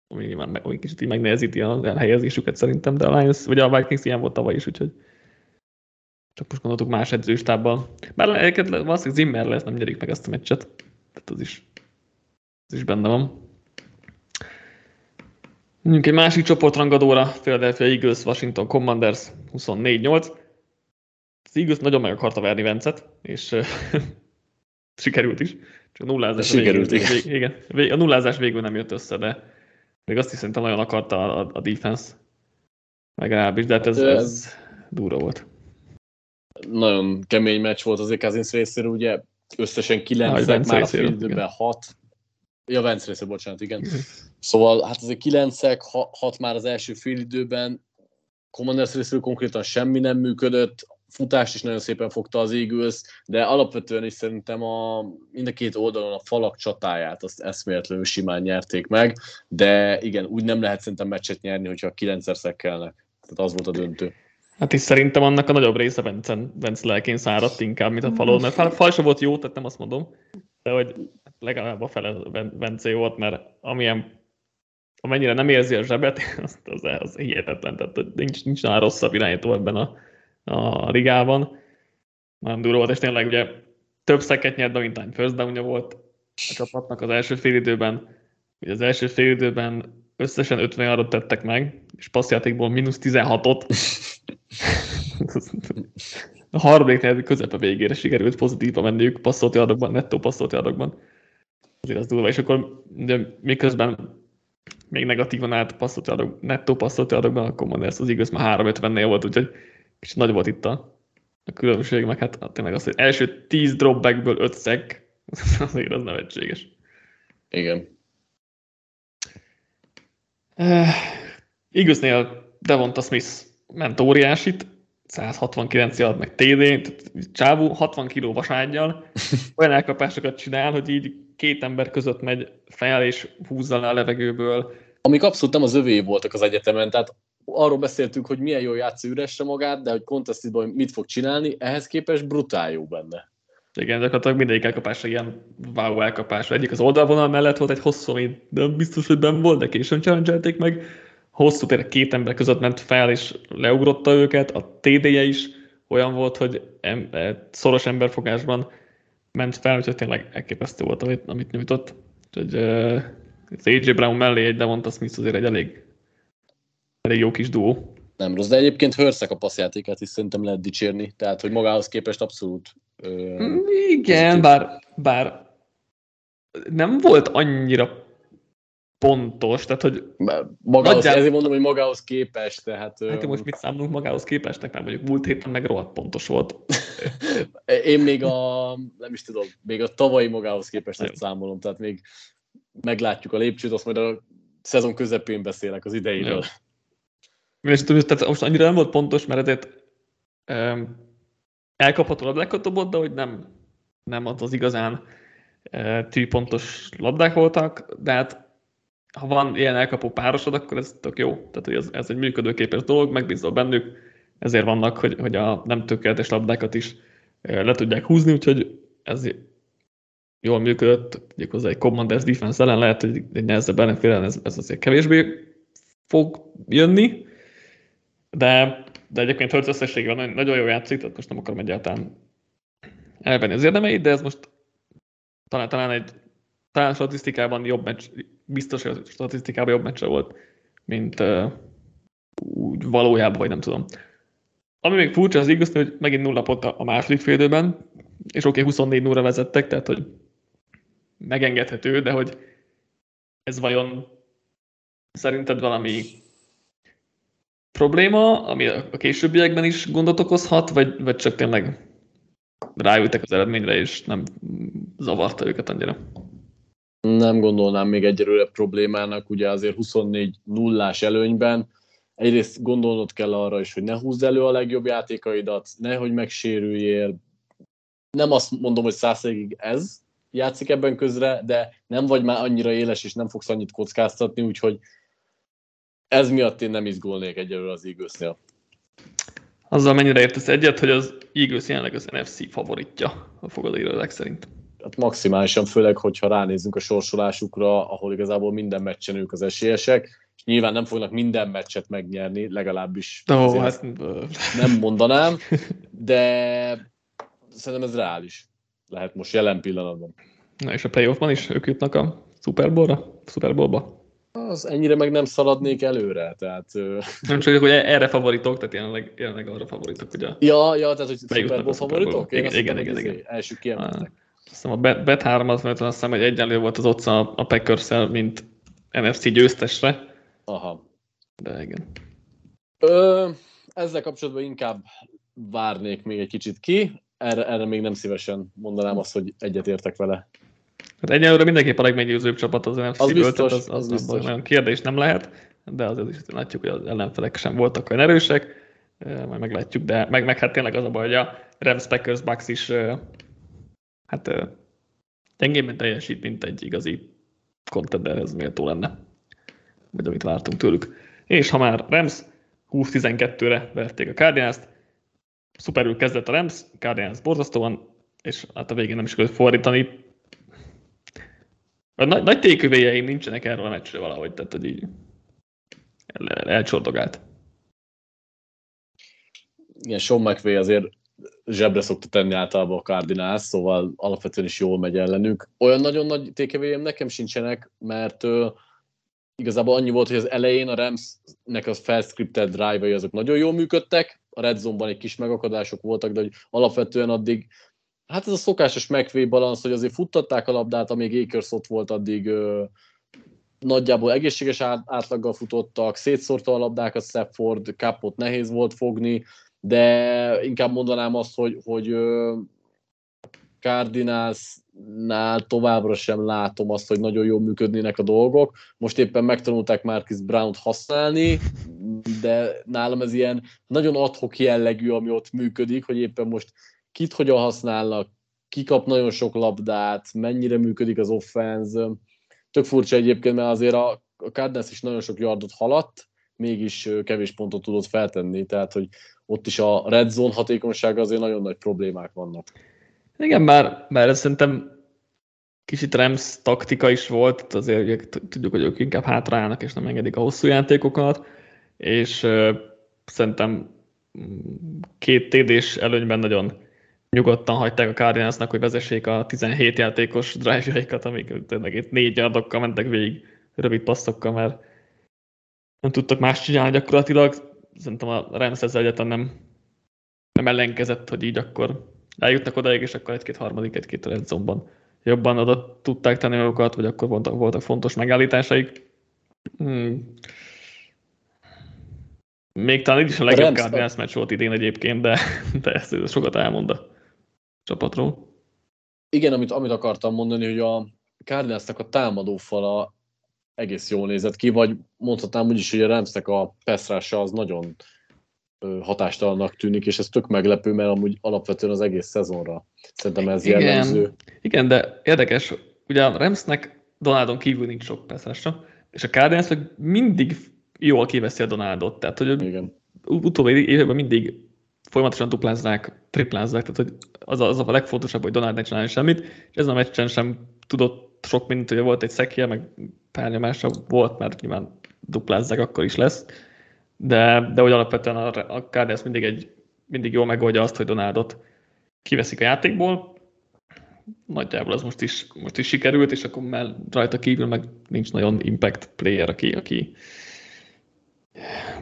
ami nyilván meg, ami kicsit így megnehezíti a elhelyezésüket szerintem, de a Lions, vagy a Vikings ilyen volt tavaly is, úgyhogy csak most gondoltuk más edzőstábbal. Bár egyébként valószínűleg Zimmer lesz, nem nyerik meg ezt a meccset. Tehát az is, az is benne van. Mondjuk egy másik csoportrangadóra, Philadelphia Eagles, Washington Commanders 24-8. Az Eagles nagyon meg akarta verni Vencet, és sikerült is. Csak a nullázás, sikerült, végül, igen. igen. A nullázás végül nem jött össze, de még azt is szerintem nagyon akarta a, a defense. Legalábbis, de hát ez, ez durva volt. Nagyon kemény meccs volt azért Kazinsz részéről, ugye összesen 9 már a fél időben 6. Ja, Vence részéről, bocsánat, igen. Szóval hát azért kilencek, hat már az első fél időben, Commanders részéről konkrétan semmi nem működött, futást is nagyon szépen fogta az Eagles, de alapvetően is szerintem a, mind a két oldalon a falak csatáját azt eszméletlenül simán nyerték meg, de igen, úgy nem lehet szerintem meccset nyerni, hogyha kilencszer szekkelnek. Tehát az volt a döntő. Hát is szerintem annak a nagyobb része Vence, Vence lelkén száradt inkább, mint a falon, mert fal, fal volt jó, tehát nem azt mondom, de hogy legalább a fele Vence volt, mert amilyen amennyire nem érzi a zsebet, az, az, az hihetetlen, tehát nincs, nincs nála rosszabb irányító ebben a, a ligában. Nagyon durva volt, és tényleg ugye több szeket nyert, mint first down volt a csapatnak az első fél időben. Ugye az első fél időben összesen 50 yardot tettek meg, és passzjátékból mínusz 16-ot. A harmadik negyedik közepe végére sikerült pozitívba menniük passzolt adokban, nettó passzolt adokban. Azért az durva, és akkor de miközben még negatívan állt passzolt adok, nettó passzolt adokban, akkor mondja ezt az igaz, már 350-nél volt, úgyhogy kicsit nagy volt itt a, a különbség, meg hát tényleg az, hogy első 10 dropbackből 5 szek, azért az nevetséges. Igen. Uh, Igaznél Devonta Smith ment óriásit, 169 yard meg TD, csávú 60 kiló vaságyjal, olyan elkapásokat csinál, hogy így két ember között megy fel és húzza le a levegőből. Amik abszolút nem az övé voltak az egyetemen, tehát arról beszéltünk, hogy milyen jól játszik üresre magát, de hogy kontesztitban mit fog csinálni, ehhez képest brutál jó benne. Igen, gyakorlatilag mindegyik elkapásra ilyen wow elkapás. Egyik az oldalvonal mellett volt egy hosszú, ami de biztos, hogy ben volt, de későn challenge meg. Hosszú tényleg két ember között ment fel, és leugrotta őket. A TD-je is olyan volt, hogy em, e, szoros emberfogásban ment fel, úgyhogy tényleg elképesztő volt, amit, amit nyújtott. Úgyhogy uh, az AJ Brown mellé egy Devonta Smith azért egy elég, elég jó kis duó. Nem rossz, de egyébként Hörszek a passzjátékát is szerintem lehet dicsérni, tehát hogy magához képest abszolút Ö, Igen, bár, bár nem volt annyira pontos, tehát hogy... Magához, nagyjából... ezért mondom, hogy magához képest, tehát... Hát most mit számolunk magához képestnek, mert mondjuk múlt héten meg rohadt pontos volt. Én még a, nem is tudom, még a tavalyi magához képest ezt számolom, tehát még meglátjuk a lépcsőt, azt majd a szezon közepén beszélek az idejéről. És tehát most annyira nem volt pontos, mert ezért um, elkapható labdákat dobott, de hogy nem, nem az az igazán e, tűpontos labdák voltak, de hát ha van ilyen elkapó párosod, akkor ez tök jó. Tehát hogy ez, ez egy működőképes dolog, megbízol bennük, ezért vannak, hogy, hogy a nem tökéletes labdákat is le tudják húzni, úgyhogy ez jól működött, tegyük hozzá egy Commanders defense ellen, lehet, hogy egy nehezebb ellenfél ez, ez azért kevésbé fog jönni, de de egyébként Hurts összességében nagyon jól játszik, tehát most nem akarom egyáltalán elvenni az érdemeit, de ez most talán, talán egy talán statisztikában jobb meccs, biztos, hogy a statisztikában jobb meccse volt, mint uh, úgy valójában, vagy nem tudom. Ami még furcsa, az igaz, hogy megint nulla pont a második félidőben, és oké, okay, 24 0 vezettek, tehát hogy megengedhető, de hogy ez vajon szerinted valami probléma, ami a későbbiekben is gondot okozhat, vagy, vagy csak tényleg ráültek az eredményre, és nem zavarta őket annyira? Nem gondolnám még egyelőre problémának, ugye azért 24 nullás előnyben, egyrészt gondolnod kell arra is, hogy ne húzd elő a legjobb játékaidat, nehogy megsérüljél. Nem azt mondom, hogy százszerig ez játszik ebben közre, de nem vagy már annyira éles, és nem fogsz annyit kockáztatni, úgyhogy ez miatt én nem izgulnék egyelőre az Eaglesnél. Azzal mennyire értesz egyet, hogy az Eagles jelenleg az NFC favoritja a fogadóirodák szerint? Hát maximálisan, főleg, hogyha ránézzünk a sorsolásukra, ahol igazából minden meccsen ők az esélyesek, és nyilván nem fognak minden meccset megnyerni, legalábbis oh, hát... nem mondanám, de szerintem ez reális lehet most jelen pillanatban. Na és a playoffban is ők jutnak a Super Bowl-ra? Super Bowl-ba? Az ennyire meg nem szaladnék előre, tehát... Nem csak, hogy erre favoritok, tehát jelenleg, jelenleg arra favoritok, ugye? Ja, ja, tehát hogy Super Bowl favoritok? Igen, igen, igen, igen. Első kiemeltek. Hiszem a Bet 3 az, mert azt hiszem, hogy egyenlő volt az otca a packers mint NFC győztesre. Aha. De igen. Ö, ezzel kapcsolatban inkább várnék még egy kicsit ki. Erre, erre még nem szívesen mondanám azt, hogy egyetértek vele. Hát egyelőre mindenképp a legmeggyőzőbb csapat az NFC-ből, az biztos, az, az, az biztos. olyan kérdés nem lehet, de azért is látjuk, hogy az ellenfelek sem voltak olyan erősek, majd meglátjuk, de meg, meg hát tényleg az a baj, hogy a Rams Packers Bucks is hát gyengében teljesít, mint egy igazi contenderhez méltó lenne, vagy amit vártunk tőlük. És ha már Rams 20-12-re verték a Cardinals-t, szuperül kezdett a Rams, Cardinals borzasztóan, és hát a végén nem is kellett fordítani, nagy, nagy tékövéjeim nincsenek erről a meccsről valahogy, tehát hogy így el, elcsordogált. Igen, Sean McVay azért zsebre szokta tenni általában a Cardinals, szóval alapvetően is jól megy ellenük. Olyan nagyon nagy tékevéjem nekem sincsenek, mert uh, igazából annyi volt, hogy az elején a Ramsnek a felscripted drive azok nagyon jól működtek, a red zone-ban egy kis megakadások voltak, de hogy alapvetően addig, hát ez a szokásos McVay balansz, hogy azért futtatták a labdát, amíg Akers ott volt, addig ö, nagyjából egészséges átlaggal futottak, szétszórta a labdákat Stafford, Capot nehéz volt fogni, de inkább mondanám azt, hogy, hogy Cardinalsnál továbbra sem látom azt, hogy nagyon jól működnének a dolgok. Most éppen megtanulták Marcus Brown-t használni, de nálam ez ilyen nagyon adhok jellegű, ami ott működik, hogy éppen most kit hogyan használnak, ki kap nagyon sok labdát, mennyire működik az offense. Tök furcsa egyébként, mert azért a Cardinals is nagyon sok yardot haladt, mégis kevés pontot tudott feltenni, tehát hogy ott is a red zone hatékonysága azért nagyon nagy problémák vannak. Igen, bár, bár ez szerintem kicsit Rams taktika is volt, azért ugye, tudjuk, hogy ők inkább hátraállnak, és nem engedik a hosszú játékokat, és uh, szerintem mm, két TD-s előnyben nagyon nyugodtan hagyták a Cardinalsnak, hogy vezessék a 17 játékos drive-jaikat, amik tényleg itt négy yardokkal mentek végig rövid passzokkal, mert nem tudtak más csinálni gyakorlatilag. Szerintem a Rams ezzel egyáltalán nem, nem ellenkezett, hogy így akkor eljutnak odaig, és akkor egy-két harmadik, egy-két red zone jobban oda tudták tenni magukat, vagy akkor voltak, voltak fontos megállításaik. Hmm. Még talán így is a legjobb Cardinals meccs volt idén egyébként, de, de ez sokat elmond a csapatról. Igen, amit, amit akartam mondani, hogy a Cardinalsnak a támadófala egész jól nézett ki, vagy mondhatnám úgy is, hogy a Ramsnek a peszrása az nagyon hatástalannak tűnik, és ez tök meglepő, mert amúgy alapvetően az egész szezonra szerintem ez igen, jellemző. Igen, de érdekes, ugye a Ramsnek Donaldon kívül nincs sok peszrása, és a Cardinals meg mindig jól kiveszi a Donaldot, tehát hogy igen. utóbbi években mindig folyamatosan duplázzák, triplázzák, tehát hogy az a, az a legfontosabb, hogy Donald ne csináljon semmit, és ezen a meccsen sem tudott sok mindent, hogy volt egy szekje, meg pár nyomása volt, mert nyilván duplázzák, akkor is lesz. De, de hogy alapvetően a, a Cardinals mindig, egy, mindig jól megoldja azt, hogy Donaldot kiveszik a játékból, nagyjából az most is, most is sikerült, és akkor már rajta kívül meg nincs nagyon impact player, aki, aki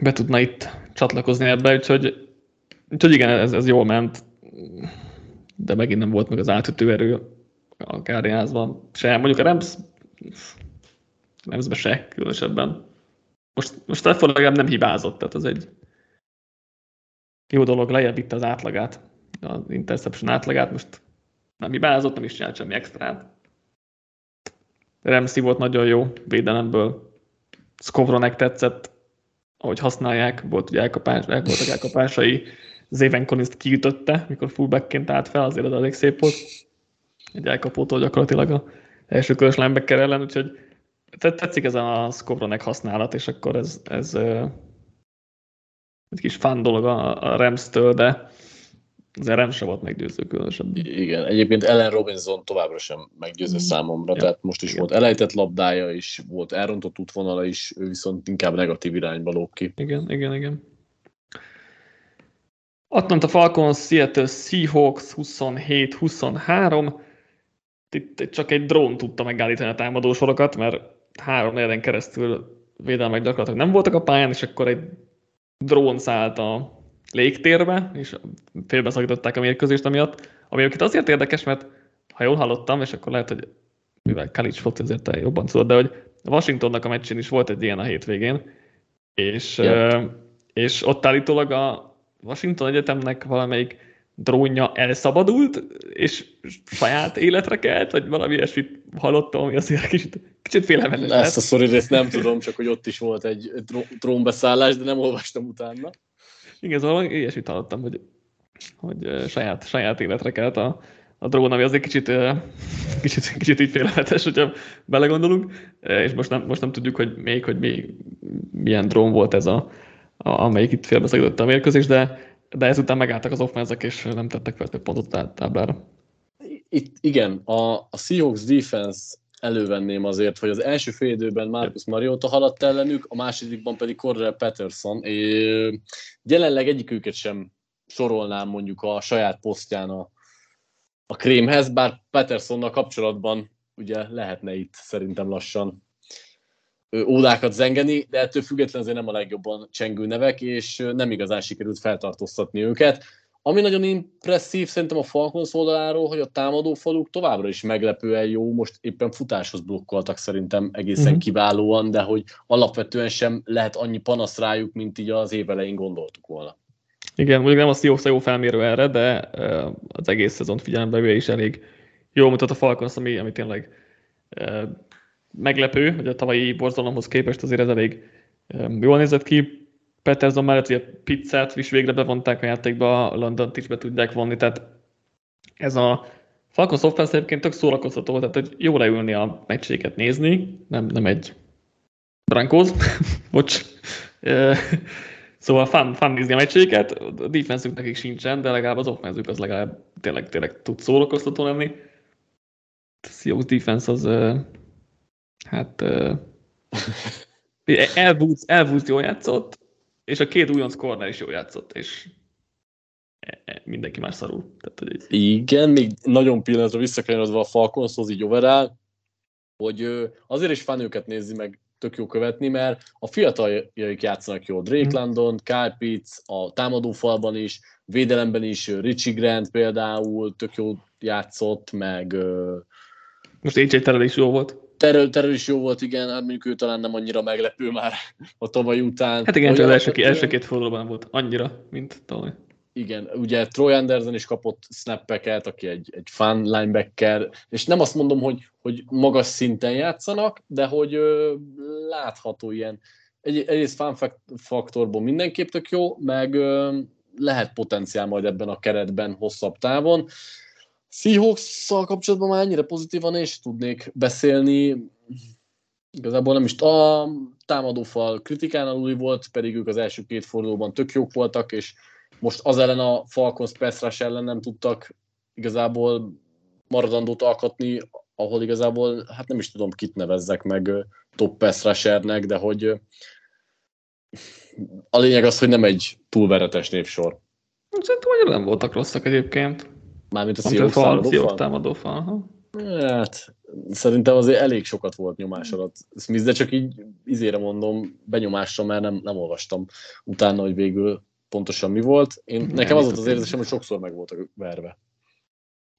be tudna itt csatlakozni ebbe, úgyhogy, úgyhogy igen, ez, ez jól ment, de megint nem volt meg az átütő erő a Cardinalsban. Se, mondjuk a Rams, Ramsbe se különösebben. Most, most Stafford legalább nem hibázott, tehát az egy jó dolog, lejjebb vitte az átlagát, az interception átlagát, most nem hibázott, nem is csinált semmi extrát. Remszi volt nagyon jó védelemből. Skowronek tetszett, ahogy használják, volt ugye elkapás, el voltak elkapásai. Zéven Collins kiütötte, mikor fullbackként állt fel, azért az elég szép volt. Egy elkapótól gyakorlatilag a első körös linebacker ellen, úgyhogy tetszik ez a Skowronek használat, és akkor ez, ez egy kis fán dolog a, a Rams-től, de az Rams sem volt meggyőző különösebb. Igen, egyébként Ellen Robinson továbbra sem meggyőző mm. számomra, ja. tehát most is igen. volt elejtett labdája is, volt elrontott útvonala is, ő viszont inkább negatív irányba lóg ki. Igen, igen, igen. Atlanta Falcons, Seattle Seahawks 27-23. Itt csak egy drón tudta megállítani a támadósorokat, mert három negyeden keresztül védelmek gyakorlatilag nem voltak a pályán, és akkor egy drón szállt a légtérbe, és félbeszakították a mérkőzést amiatt, ami egyébként azért érdekes, mert ha jól hallottam, és akkor lehet, hogy mivel college foci azért te jobban tudod, de hogy Washingtonnak a meccsén is volt egy ilyen a hétvégén, és, yeah. és ott állítólag a Washington Egyetemnek valamelyik drónja elszabadult, és saját életre kelt, vagy valami ilyesmit hallottam, ami azért kicsit, kicsit félelmetes Ezt a sztori részt nem tudom, csak hogy ott is volt egy drónbeszállás, de nem olvastam utána. Igen, szóval ilyesmit hallottam, hogy, hogy saját, saját életre kelt a, a drón, ami azért kicsit, kicsit, kicsit így félelmetes, hogyha belegondolunk, és most nem, most nem tudjuk, hogy még, hogy mi, milyen drón volt ez, a, a amelyik itt félbeszakította a mérkőzés, de de ezután megálltak az offenzek, és nem tettek fel több pontot táblára. Itt igen, a, a Seahawks defense elővenném azért, hogy az első fél időben Marcus Mariota haladt ellenük, a másodikban pedig Cordell Patterson. É, jelenleg egyiküket sem sorolnám mondjuk a saját posztján a, a krémhez, bár Pattersonnal kapcsolatban ugye lehetne itt szerintem lassan ódákat zengeni, de ettől függetlenül azért nem a legjobban csengő nevek, és nem igazán sikerült feltartóztatni őket. Ami nagyon impresszív szerintem a Falcons oldaláról, hogy a támadó faluk továbbra is meglepően jó, most éppen futáshoz blokkoltak szerintem egészen uh-huh. kiválóan, de hogy alapvetően sem lehet annyi panasz rájuk, mint így az év elején gondoltuk volna. Igen, mondjuk nem az jó, jó felmérő erre, de az egész szezont figyelembe is elég jól mutat a Falcons, ami, ami tényleg meglepő, hogy a tavalyi borzalomhoz képest azért ez elég jól nézett ki. Peterson mellett ugye pizzát is végre bevonták a játékba, a london is be tudják vonni, tehát ez a Falcons offense egyébként tök szórakoztató, tehát hogy jó leülni a meccséket nézni, nem, nem egy Brankos, bocs. Szóval fun, fun nézni a meccséket, a defense nekik sincsen, de legalább az offense az legalább tényleg, tényleg tud szórakoztató lenni. A Seahawks defense az hát elvúz, elvúz jól játszott, és a két újonc corner is jól játszott, és e, e, mindenki már szarul. Tehát, hogy... Igen, még nagyon pillanatra visszakanyarodva a Falconshoz így overall, hogy azért is fán őket nézni meg tök jó követni, mert a fiataljaik játszanak jól. Drake mm. London, Kyle Pitts, a támadófalban is, védelemben is Richie Grant például tök jó játszott, meg... Most AJ Terrell is jó volt. Terrell, Terrell is jó volt, igen, hát mondjuk ő talán nem annyira meglepő már a tavaly után. Hát igen, csak az első, első két fordulóban volt annyira, mint tavaly. Igen, ugye Troy Anderson is kapott snappeket, aki egy, egy fun linebacker, és nem azt mondom, hogy, hogy magas szinten játszanak, de hogy ö, látható ilyen, egy, egyrészt fun faktorból mindenképp tök jó, meg ö, lehet potenciál majd ebben a keretben hosszabb távon. Seahawks kapcsolatban már ennyire pozitívan és tudnék beszélni, igazából nem is a támadófal kritikán aluli volt, pedig ők az első két fordulóban tök jók voltak, és most az ellen a Falcons pass ellen nem tudtak igazából maradandót alkotni, ahol igazából, hát nem is tudom, kit nevezzek meg top pass de hogy a lényeg az, hogy nem egy túl veretes névsor. Szerintem hogy nem voltak rosszak egyébként. Mármint a Seahawks támadó fal. Hát, szerintem azért elég sokat volt nyomás alatt Smith, de csak így izére mondom, benyomásra, mert nem, nem olvastam utána, hogy végül pontosan mi volt. Én, ne, nekem az volt az érzésem, hogy sokszor meg voltak verve.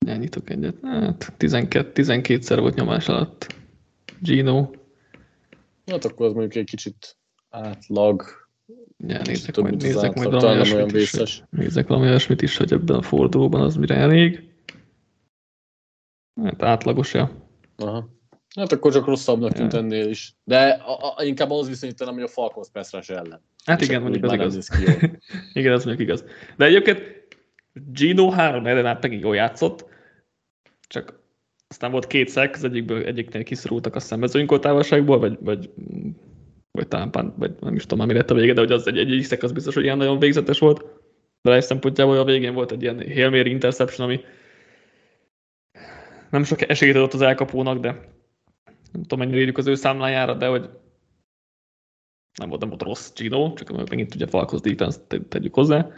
Elnyitok egyet. Hát 12, 12-szer volt nyomás alatt. Gino. Hát akkor az mondjuk egy kicsit átlag. Ja, nézzek majd, nézzek majd valami olyasmit is, hogy, nézzek valami olyasmit is, hogy ebben a fordulóban az mire elég. Hát átlagos, ja. Aha. Hát akkor csak rosszabbnak tűnt ja. ennél is. De a, a, inkább ahhoz viszonyítanám, hogy a Falcons pass ellen. Hát És igen, mondjuk az igaz. igen, az mondjuk igaz. De egyébként Gino három negyeden át megint jól játszott, csak aztán volt két szek, az egyikből egyiknél kiszorultak a szembezőnykor vagy, vagy, vagy talán pán, vagy nem is tudom, mi lett a vége, de hogy az egy, egy szek az biztos, hogy ilyen nagyon végzetes volt. De egy szempontjából a végén volt egy ilyen Hail Mary interception, ami nem sok esélyt adott az elkapónak, de nem tudom, mennyire írjuk az ő számlájára, de hogy nem volt, nem volt rossz Gino, csak megint ugye Falkos defense tegyük hozzá,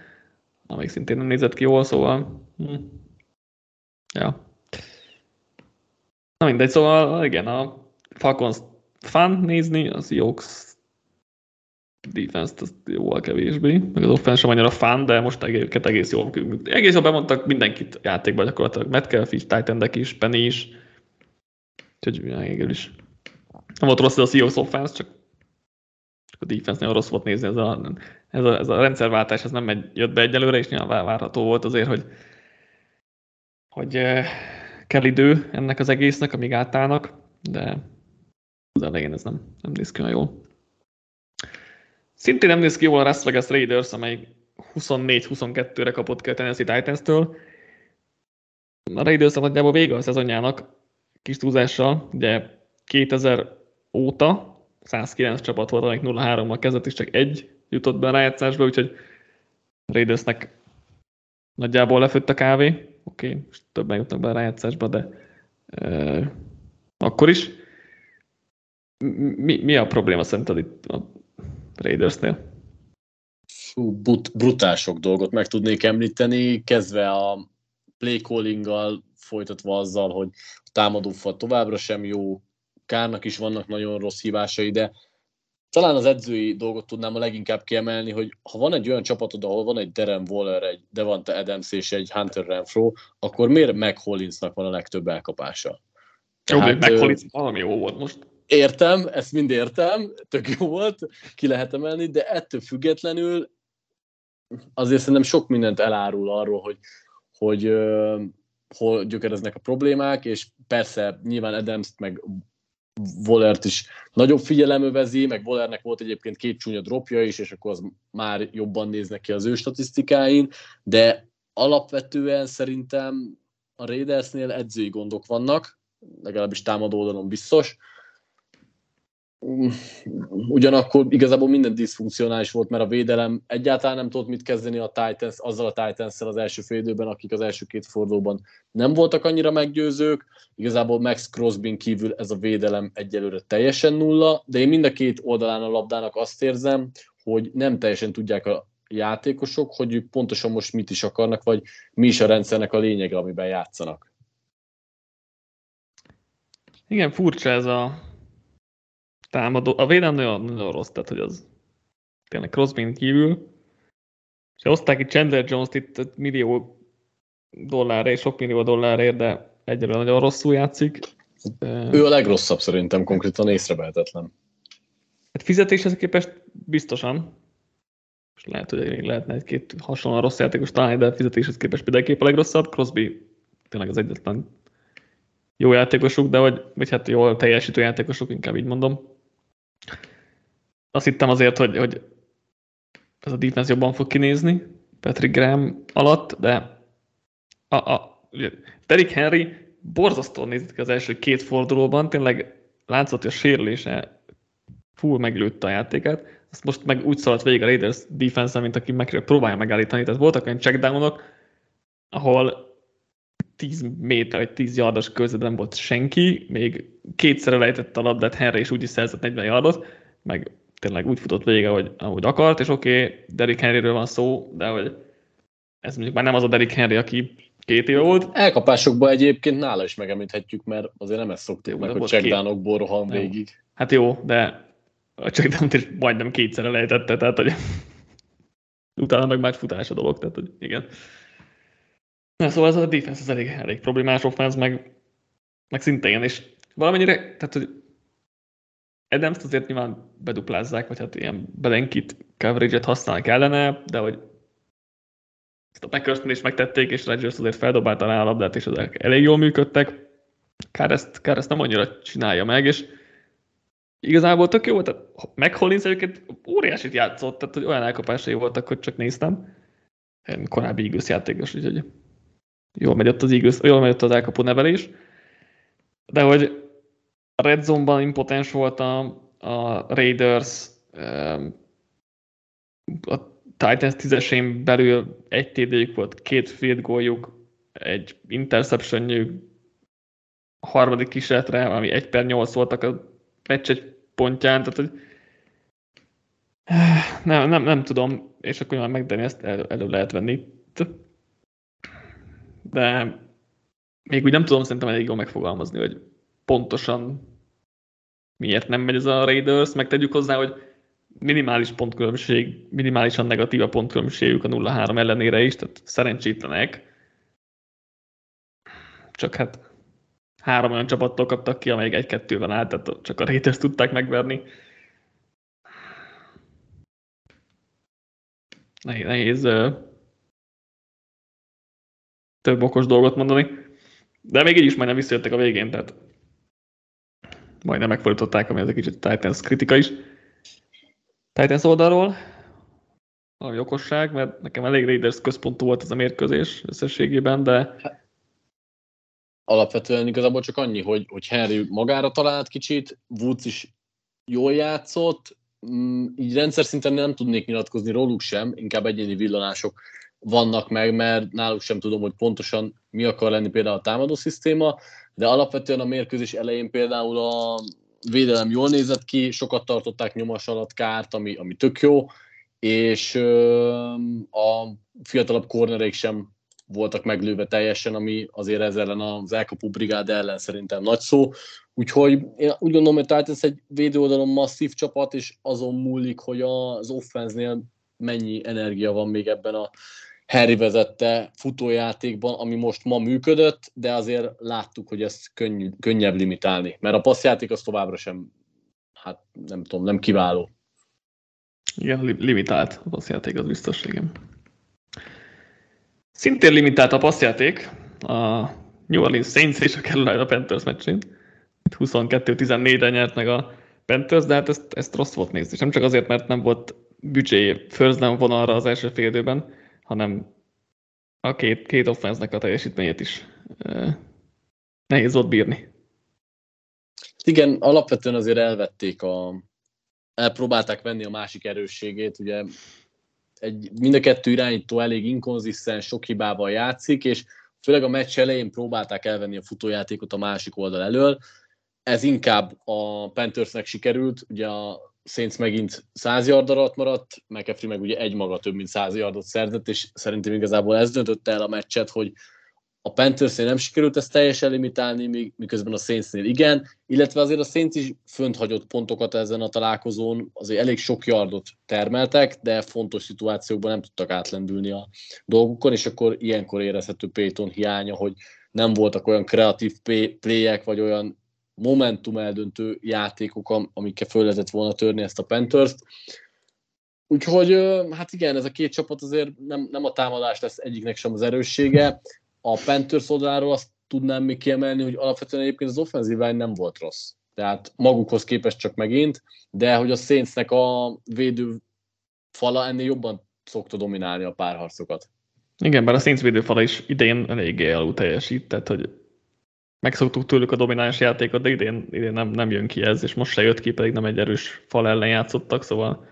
amelyik szintén nem nézett ki jól, szóval hm. ja. Na mindegy, szóval igen, a Falcons fun nézni, az Seahawks defense-t az jóval kevésbé, meg az offense sem annyira fun, de most őket egész jól, egész jól bemondtak mindenkit játékba gyakorlatilag, Metcalf is, Titan is, Penny is, úgyhogy végül is. Nem volt rossz ez a Seahawks offense, csak, csak a defense nagyon rossz volt nézni, ez a, ez a, ez a rendszerváltás, ez nem megy, jött be egyelőre, és nyilván várható volt azért, hogy, hogy uh, kell idő ennek az egésznek, amíg átállnak, de az elején ez nem, nem néz ki olyan jól. Szintén nem néz ki jól a Las Vegas Raiders, amely 24-22-re kapott ki a Tennessee Titans-től. A Raiders a nagyjából vége a szezonjának, kis túlzással, ugye 2000 óta 109 csapat volt, amelyik 0-3-mal kezdett, és csak egy jutott be a rájátszásba, úgyhogy Raidersnek nagyjából lefőtt a kávé. Oké, okay, most többen jutnak be a rájátszásba, de e, akkor is. Mi, mi a probléma szerinted itt a Raidersnél? Fú, but, brutál sok dolgot meg tudnék említeni, kezdve a play calling folytatva azzal, hogy a támadófal továbbra sem jó, Kárnak is vannak nagyon rossz hívásai, de talán az edzői dolgot tudnám a leginkább kiemelni, hogy ha van egy olyan csapatod, ahol van egy Darren Waller, egy Devante Adams és egy Hunter Renfro, akkor miért Hollinsnak van a legtöbb elkapása? Jó, Tehát, Meg Hollins valami jó volt most. Értem, ezt mind értem, tök jó volt, ki lehet emelni, de ettől függetlenül azért szerintem sok mindent elárul arról, hogy, hogy hol gyökereznek a problémák, és persze nyilván adams meg Volert is nagyobb figyelem övezi, meg Volernek volt egyébként két csúnya dropja is, és akkor az már jobban néznek ki az ő statisztikáin, de alapvetően szerintem a Raidersnél edzői gondok vannak, legalábbis támadó oldalon biztos, ugyanakkor igazából minden diszfunkcionális volt, mert a védelem egyáltalán nem tudott mit kezdeni a Titans, azzal a titans az első fél időben, akik az első két fordulóban nem voltak annyira meggyőzők. Igazából Max Crosby kívül ez a védelem egyelőre teljesen nulla, de én mind a két oldalán a labdának azt érzem, hogy nem teljesen tudják a játékosok, hogy ők pontosan most mit is akarnak, vagy mi is a rendszernek a lényege, amiben játszanak. Igen, furcsa ez a támadó. A védelem nagyon, nagyon rossz, tehát hogy az tényleg Crosby kívül. És hozták itt Chandler Jones-t itt millió dollárért, sok millió dollárért, de egyelőre nagyon rosszul játszik. Ő a legrosszabb szerintem, konkrétan észrevehetetlen. Hát fizetéshez képest biztosan. És lehet, hogy még lehetne egy-két hasonlóan rossz játékos találni, de fizetéshez képest mindenképp a legrosszabb. Crosby tényleg az egyetlen jó játékosuk, de vagy, vagy hát jól teljesítő játékosuk, inkább így mondom. Azt hittem azért, hogy, hogy ez a defense jobban fog kinézni Patrick Graham alatt, de a, a, Derrick Henry borzasztóan nézett ki az első két fordulóban, tényleg látszott, hogy a sérülése full meglőtte a játékát, azt most meg úgy szaladt végig a Raiders defense mint aki meg próbálja megállítani. Tehát voltak olyan checkdownok, ahol 10 méter, vagy 10 yardos nem volt senki, még kétszer elejtett a labdát Henry, és úgy is szerzett 40 yardot, meg tényleg úgy futott végig, ahogy, ahogy akart, és oké, okay, Derrick Henryről van szó, de hogy ez mondjuk már nem az a Derrick Henry, aki két éve volt. Elkapásokban egyébként nála is megemlíthetjük, mert azért nem ezt szoktuk jó, meg, hogy checkdownokból rohan végig. Hát jó, de a checkdown is majdnem kétszer elejtette, tehát hogy utána meg más futás a dolog, tehát hogy igen. Na, szóval ez a defense az elég, elég problémás, offense meg, meg szintén, és valamennyire, tehát hogy adams azért nyilván beduplázzák, vagy hát ilyen belenkit coverage-et használnak ellene, de hogy ezt a packers is megtették, és Rodgers azért feldobálta rá a labdát, és ezek elég jól működtek. Kár ezt, kár ezt nem annyira csinálja meg, és igazából tök jó volt, tehát McHollins egyébként óriásit játszott, tehát hogy olyan elkapásai voltak, hogy csak néztem. Korábbi Eagles játékos, úgyhogy jól megy ott az Eagles, jól megy ott az elkapó nevelés. De hogy a Red Zone-ban impotens volt a, Raiders, a Titans tízesén belül egy td volt, két field goaljuk, egy interceptionjük, a harmadik kísérletre, ami egy per 8 voltak a meccs egy pontján, tehát hogy nem, nem, nem tudom, és akkor már megdeni ezt el, elő lehet venni. De még úgy nem tudom szerintem elég jól megfogalmazni, hogy pontosan miért nem megy ez a Raiders, meg tegyük hozzá, hogy minimális pontkülönbség, minimálisan negatív a pontkülönbségük a 0-3 ellenére is, tehát szerencsétlenek. Csak hát három olyan csapattól kaptak ki, amelyik egy-kettőben állt, tehát csak a Raiders tudták megverni. Nehéz, nehéz több okos dolgot mondani. De még így is majdnem visszajöttek a végén, tehát majdnem megfordították, ami ez egy kicsit Titans kritika is. Titans oldalról, valami okosság, mert nekem elég Raiders központú volt ez a mérkőzés összességében, de... Alapvetően igazából csak annyi, hogy, hogy Henry magára talált kicsit, Woods is jól játszott, mm, így rendszer szinten nem tudnék nyilatkozni róluk sem, inkább egyéni villanások vannak meg, mert náluk sem tudom, hogy pontosan mi akar lenni például a támadó szisztéma, de alapvetően a mérkőzés elején például a védelem jól nézett ki, sokat tartották nyomas alatt kárt, ami, ami tök jó, és ö, a fiatalabb kornereik sem voltak meglőve teljesen, ami azért ez ellen az elkapó brigád ellen szerintem nagy szó. Úgyhogy én úgy gondolom, hogy ez egy védőoldalon masszív csapat, és azon múlik, hogy az offenznél mennyi energia van még ebben a Harry vezette futójátékban, ami most ma működött, de azért láttuk, hogy ezt könnyű, könnyebb limitálni, mert a passzjáték az továbbra sem, hát nem tudom, nem kiváló. Igen, limitált a passzjáték, az biztos, igen. Szintén limitált a passzjáték a New Orleans Saints és a Carolina Panthers meccsén. 22-14-re nyert meg a Panthers, de hát ezt, ezt rossz volt nézni. És nem csak azért, mert nem volt büdzsé first down vonalra az első fél időben, hanem a két, két offense a teljesítményét is nehéz volt bírni. Igen, alapvetően azért elvették a, elpróbálták venni a másik erősségét, ugye egy, mind a kettő irányító elég inkonzisztens, sok hibával játszik, és főleg a meccs elején próbálták elvenni a futójátékot a másik oldal elől. Ez inkább a Panthersnek sikerült, ugye a Saints megint 100 yard alatt maradt, McAfee meg ugye egy maga több mint 100 yardot szerzett, és szerintem igazából ez döntötte el a meccset, hogy a Panthersnél nem sikerült ezt teljesen limitálni, miközben a Saintsnél igen, illetve azért a Saints is fönt hagyott pontokat ezen a találkozón, azért elég sok yardot termeltek, de fontos szituációkban nem tudtak átlendülni a dolgukon, és akkor ilyenkor érezhető Payton hiánya, hogy nem voltak olyan kreatív playek, vagy olyan momentum eldöntő játékok, amikkel föl lehetett volna törni ezt a Panthers-t. Úgyhogy hát igen, ez a két csapat azért nem, nem a támadás lesz egyiknek sem az erőssége. A Panthers oldaláról azt tudnám még kiemelni, hogy alapvetően egyébként az offenzív nem volt rossz. Tehát magukhoz képest csak megint, de hogy a Saintsnek a védő fala ennél jobban szokta dominálni a párharcokat. Igen, bár a Saints védőfala is idén eléggé alul teljesít, hogy megszoktuk tőlük a domináns játékot, de idén, idén nem, nem jön ki ez, és most se jött ki, pedig nem egy erős fal ellen játszottak, szóval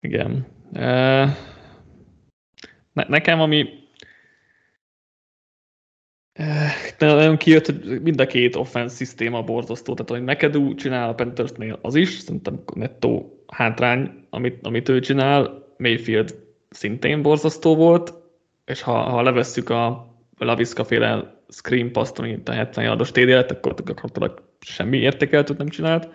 igen. Ne, nekem ami nagyon kijött, hogy mind a két offense szisztéma borzasztó, tehát hogy McAdoo csinál a Panthersnél, az is, szerintem nettó hátrány, amit, amit ő csinál, Mayfield szintén borzasztó volt, és ha, ha levesszük a Laviska féle screen paszt, ami a 70 yardos TD lett, akkor gyakorlatilag semmi értékeltőt nem csinált.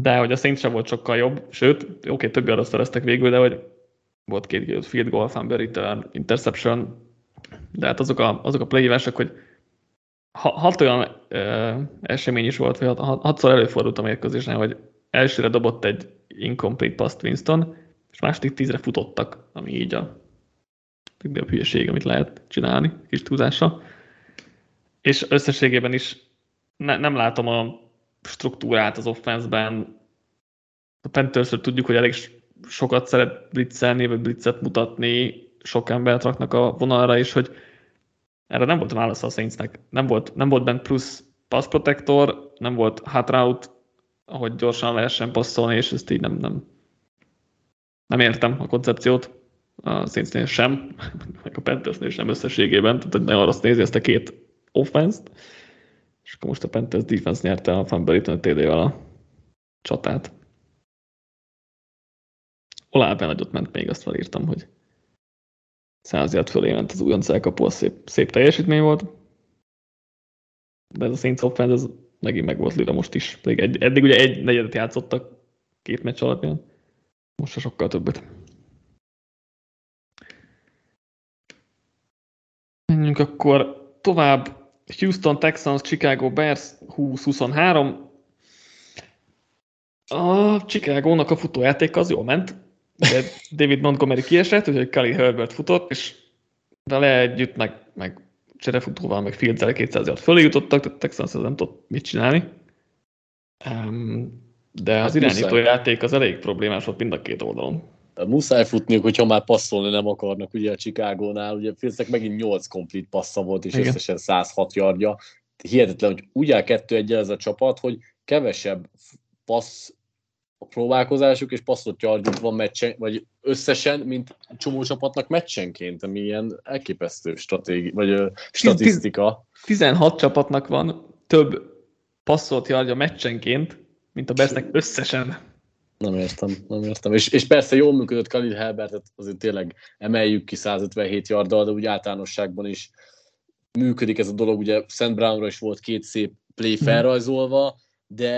De hogy a Saints sem volt sokkal jobb, sőt, oké, okay, több arra szereztek végül, de hogy volt két field goal, fumble return, interception, de hát azok a, azok a play hogy hat olyan ö, esemény is volt, vagy hat, hatszor előfordult a mérkőzésen, hogy elsőre dobott egy incomplete pass Winston, és második tízre futottak, ami így a legnagyobb hülyeség, amit lehet csinálni, kis túlzással. És összességében is ne, nem látom a struktúrát az offenszben. A panthers tudjuk, hogy elég sokat szeret blitzelni, vagy blitzet mutatni, sok embert raknak a vonalra, és hogy erre nem volt válasz a Saintsnek. Nem volt, nem volt bent plusz pass protector, nem volt hot route, ahogy gyorsan lehessen passzolni, és ezt így nem, nem, nem értem a koncepciót a Saintsnél sem, meg a Panthersnél sem összességében, tehát nagyon azt nézi ezt a két offense-t, és akkor most a Panthers defense nyerte a fumble TD-vel a csatát. Olá nagyot ment még, azt felírtam, hogy 100 yard fölé ment az újonc elkapó, az szép, szép teljesítmény volt. De ez a Saints offense, ez megint meg volt lila most is. Pedig egy, eddig ugye egy negyedet játszottak két meccs alapján. Most sokkal többet. Menjünk akkor tovább. Houston Texans, Chicago Bears 20-23. A Chicago-nak a futójáték az jól ment de David Montgomery kiesett, úgyhogy Kali Herbert futott, és vele együtt, meg, meg cserefutóval, meg Fields-el 200 yard fölé jutottak, tehát Texans nem tudott mit csinálni. Um, de hát az irányító muszáj. játék az elég problémás volt mind a két oldalon. Muszáj futniuk, hogyha már passzolni nem akarnak, ugye a Chicago-nál, ugye Fieldsnek megint 8 komplet passza volt, és Igen. összesen 106 yardja. Hihetetlen, hogy úgy áll kettő egy ez a csapat, hogy kevesebb passz a próbálkozásuk, és passzott yardjuk van meccsen, vagy összesen, mint csomó csapatnak meccsenként, ami ilyen elképesztő stratégi, vagy ö, statisztika. 16 csapatnak van több passzolt yardja meccsenként, mint a Bersnek összesen. Nem értem, nem értem. És, és persze jól működött Khalid Herbertet, azért tényleg emeljük ki 157 yarddal, de úgy általánosságban is működik ez a dolog. Ugye Szent Brownra is volt két szép play mhm. felrajzolva, de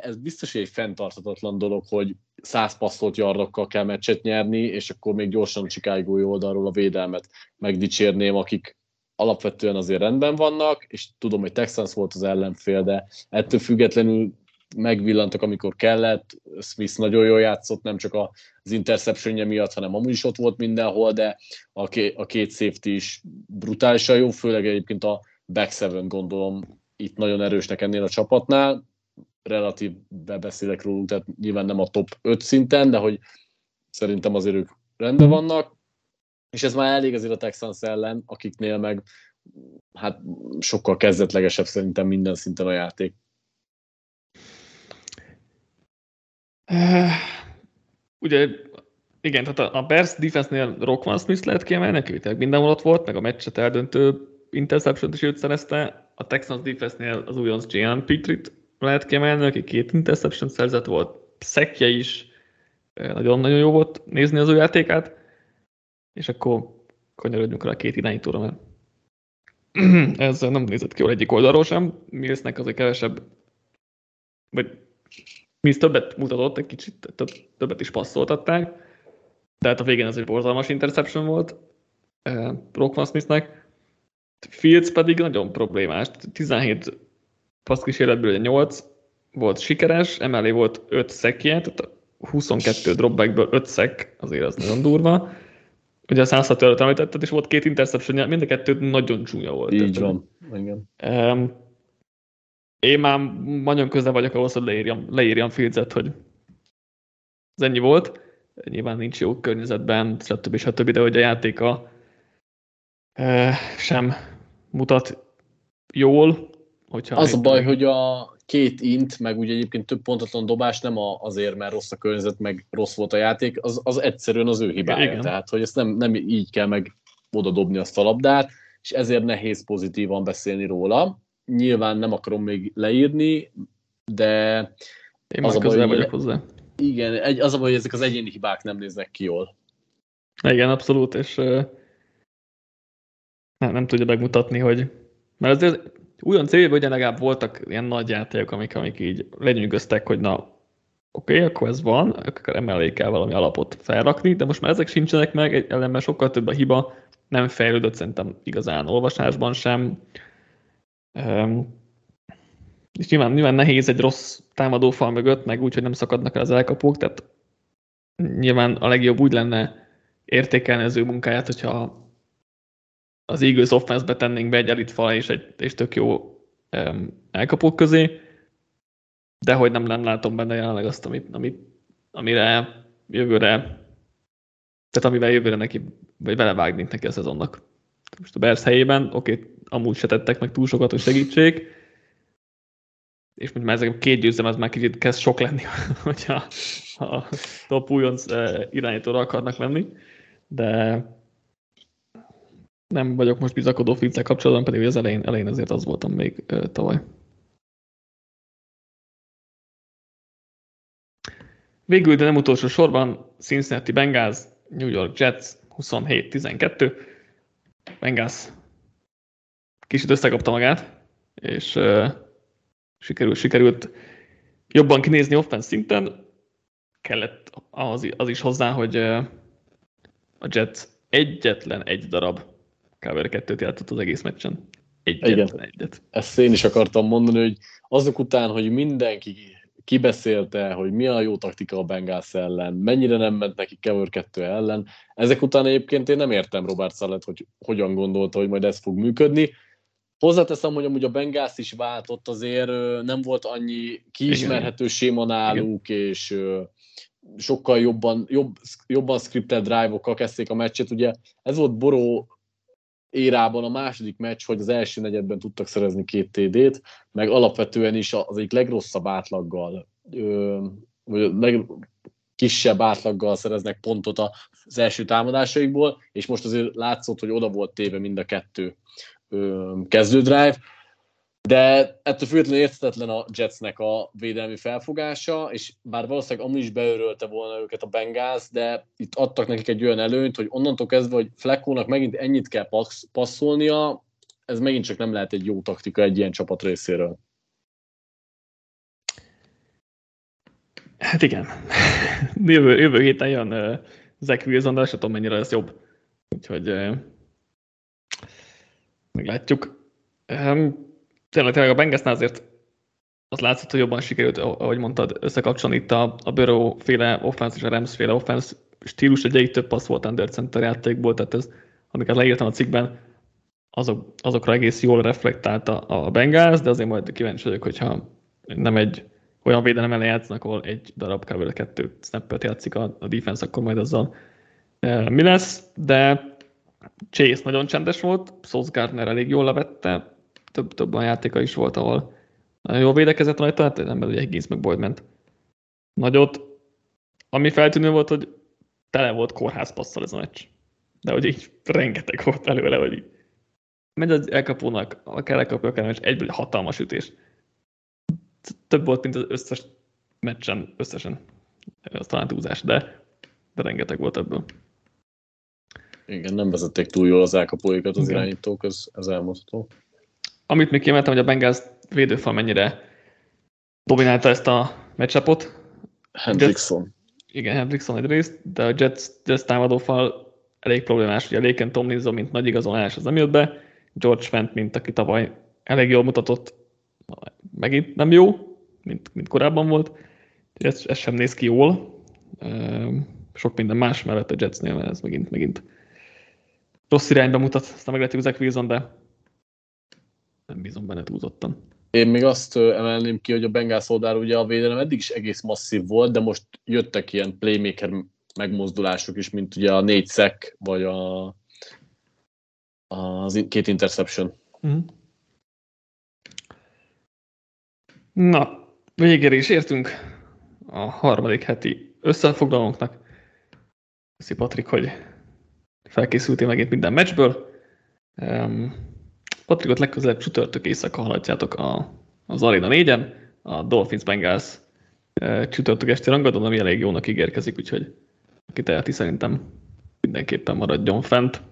ez biztos, hogy egy fenntarthatatlan dolog, hogy száz passzolt yardokkal kell meccset nyerni, és akkor még gyorsan Chicago oldalról a védelmet megdicsérném, akik alapvetően azért rendben vannak, és tudom, hogy Texans volt az ellenfél, de ettől függetlenül megvillantak, amikor kellett. Smith nagyon jól játszott, nem csak az interceptionje miatt, hanem amúgy is ott volt mindenhol, de a, ké- a két safety is brutálisan jó, főleg egyébként a back seven gondolom itt nagyon erősnek ennél a csapatnál. Relatív bebeszélek róluk, tehát nyilván nem a top 5 szinten, de hogy szerintem azért ők rendben vannak. És ez már elég azért a Texans ellen, akiknél meg hát sokkal kezdetlegesebb szerintem minden szinten a játék. Uh, ugye, igen, tehát a Bears defense-nél Rockman Smith lehet kiemelni, neki tényleg mindenhol ott volt, meg a meccset eldöntő interception is őt szerezte. A Texans defense-nél az újonc Gian Petrit lehet kiemelni, aki két interception szerzett volt, szekje is, nagyon-nagyon jó volt nézni az ő játékát, és akkor kanyarodjunk rá a két irányítóra, mert ez nem nézett ki jól egyik oldalról sem. Millsnek azért kevesebb, vagy Mills többet mutatott, egy kicsit többet is passzoltatták, tehát a végén ez egy borzalmas interception volt uh, Rockman Smithnek. Fields pedig nagyon problémás, 17 passzkísérletből 8 volt sikeres, emellé volt 5 szekje, tehát 22 dropbackből 5 szek, azért az nagyon durva. Ugye a 106 előtt említetted, és volt két interception mind a kettő nagyon csúnya volt. Így van, igen. Um, én már nagyon közel vagyok ahhoz, hogy leírjam, leírjam Fieldset, hogy ez ennyi volt. Nyilván nincs jó környezetben, stb. stb. De hogy a játéka e, sem mutat jól. Hogyha az a baj, hogy a két int, meg ugye egyébként több pontatlan dobás nem azért, mert rossz a környezet, meg rossz volt a játék, az, az egyszerűen az ő hibája. Igen. Tehát, hogy ezt nem, nem így kell meg oda dobni azt a labdát, és ezért nehéz pozitívan beszélni róla nyilván nem akarom még leírni, de Én az a baj, vagyok hozzá. Igen, egy, az a baj, hogy ezek az egyéni hibák nem néznek ki jól. Igen, abszolút, és uh, nem, nem tudja megmutatni, hogy mert azért újon célban ugye legalább voltak ilyen nagy játékok, amik, amik így lenyűgöztek, hogy na, oké, okay, akkor ez van, akkor emellé kell valami alapot felrakni, de most már ezek sincsenek meg, ellenben sokkal több a hiba, nem fejlődött szerintem igazán olvasásban sem, és nyilván, nyilván nehéz egy rossz támadófal mögött, meg úgy, hogy nem szakadnak el az elkapók, tehát nyilván a legjobb úgy lenne értékelni az ő munkáját, hogyha az Eagles offense-be tennénk be egy elit fal és egy és tök jó um, elkapók közé, de hogy nem, nem látom benne jelenleg azt, amit, amit, amire jövőre, tehát amivel jövőre neki, vagy vele vágnék neki a szezonnak. Most a Bears helyében, oké, okay, amúgy se tettek meg túl sokat, hogy segítség, és mint már ezek két győzelem, az már kicsit kezd sok lenni, hogyha a top újonc irányítóra akarnak menni, de nem vagyok most bizakodó Filccel kapcsolatban, pedig az elején, elején azért az voltam még tavaly. Végül, de nem utolsó sorban, Cincinnati Bengals, New York Jets 27-12. Bengals kicsit összekapta magát, és uh, sikerült, sikerült jobban kinézni offense szinten. Kellett az, az is hozzá, hogy uh, a Jets egyetlen egy darab cover 2-t játszott az egész meccsen. Egyetlen Igen. egyet. Ezt én is akartam mondani, hogy azok után, hogy mindenki kibeszélte, hogy mi a jó taktika a Bengals ellen, mennyire nem ment neki Cover 2 ellen. Ezek után egyébként én nem értem Robert Szallet, hogy hogyan gondolta, hogy majd ez fog működni. Hozzáteszem, hogy amúgy a Bengals is váltott, azért nem volt annyi kiismerhető séma náluk, Igen. és sokkal jobban, jobb, jobban scripted drive-okkal kezdték a meccset. Ugye ez volt Boró érában a második meccs, hogy az első negyedben tudtak szerezni két TD-t, meg alapvetően is az egyik legrosszabb átlaggal, vagy a legkisebb átlaggal szereznek pontot az első támadásaikból, és most azért látszott, hogy oda volt téve mind a kettő kezdő drive. De ettől függetlenül érthetetlen a Jetsnek a védelmi felfogása, és bár valószínűleg amúgy is beőrölte volna őket a Bengals, de itt adtak nekik egy olyan előnyt, hogy onnantól kezdve, hogy Fleckónak megint ennyit kell passzolnia, ez megint csak nem lehet egy jó taktika egy ilyen csapat részéről. Hát igen. jövő, jövő héten jön uh, Zach Wilson, de sem tudom, mennyire lesz jobb. Úgyhogy uh, meglátjuk. Um, tényleg, tényleg a Bengasnál azért az látszott, hogy jobban sikerült, ahogy mondtad, összekapcsolni itt a, a Burrow féle offense és a Rams féle offense stílus, egy több passz volt under center játékból, tehát ez, amiket leírtam a cikkben, azok, azokra egész jól reflektált a, a Bengals, de azért majd kíváncsi vagyok, hogyha nem egy olyan védelem ellen játszanak, ahol egy darab kb. kettő snappet játszik a, a defense, akkor majd azzal e, mi lesz, de Chase nagyon csendes volt, Sauce Gardner elég jól levette, több, több olyan játéka is volt, ahol nagyon jól védekezett rajta, hát nem ugye Higgins meg Boyd ment nagyot. Ami feltűnő volt, hogy tele volt kórházpasszal ez a meccs. De hogy így rengeteg volt előle, hogy így megy az elkapónak, akár elkapja, akár meccs, egyből hatalmas ütés. Több volt, mint az összes meccsen összesen. Az talán túlzás, de, de rengeteg volt ebből. Igen, nem vezették túl jól az elkapóikat az Igen. irányítók, ez, ez elmondható. Amit még kiemeltem, hogy a Bengals védőfal mennyire dominálta ezt a matchupot. Hendrickson. Jets, igen, Hendrickson egy részt, de a Jets, Jets támadófal elég problémás, ugye Léken Tomlinson, mint nagy igazolás, az nem jött be, George Fent, mint aki tavaly elég jól mutatott, megint nem jó, mint, mint korábban volt. Ez, ez sem néz ki jól. Sok minden más mellett a Jetsnél, ez megint, megint rossz irányba mutat, aztán meglátjuk Zach Wilson, de nem bízom benne túlzottan. Én még azt emelném ki, hogy a Bengals oldalról ugye a védelem eddig is egész masszív volt, de most jöttek ilyen playmaker megmozdulások is, mint ugye a négy szek, vagy a, a két interception. Mm. Na, végére is értünk a harmadik heti összefoglalónknak. Köszi Patrik, hogy felkészültél megint minden meccsből. Um, Patrikot legközelebb csütörtök éjszaka hallhatjátok a, az Arena 4-en, a Dolphins Bengals e, csütörtök esti rangadón, ami elég jónak ígérkezik, úgyhogy aki teheti szerintem mindenképpen maradjon fent.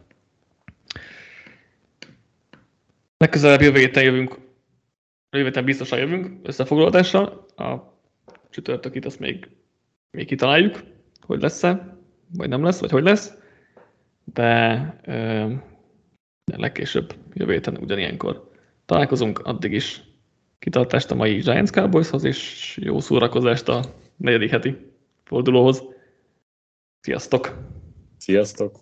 Legközelebb jövő héten jövünk, jövő héten biztosan jövünk összefoglalódással. A csütörtökit azt még, még kitaláljuk, hogy lesz-e, vagy nem lesz, vagy hogy lesz. De de legkésőbb jövő héten ugyanilyenkor találkozunk, addig is kitartást a mai Giants Cowboyshoz, és jó szórakozást a negyedik heti fordulóhoz. Sziasztok! Sziasztok!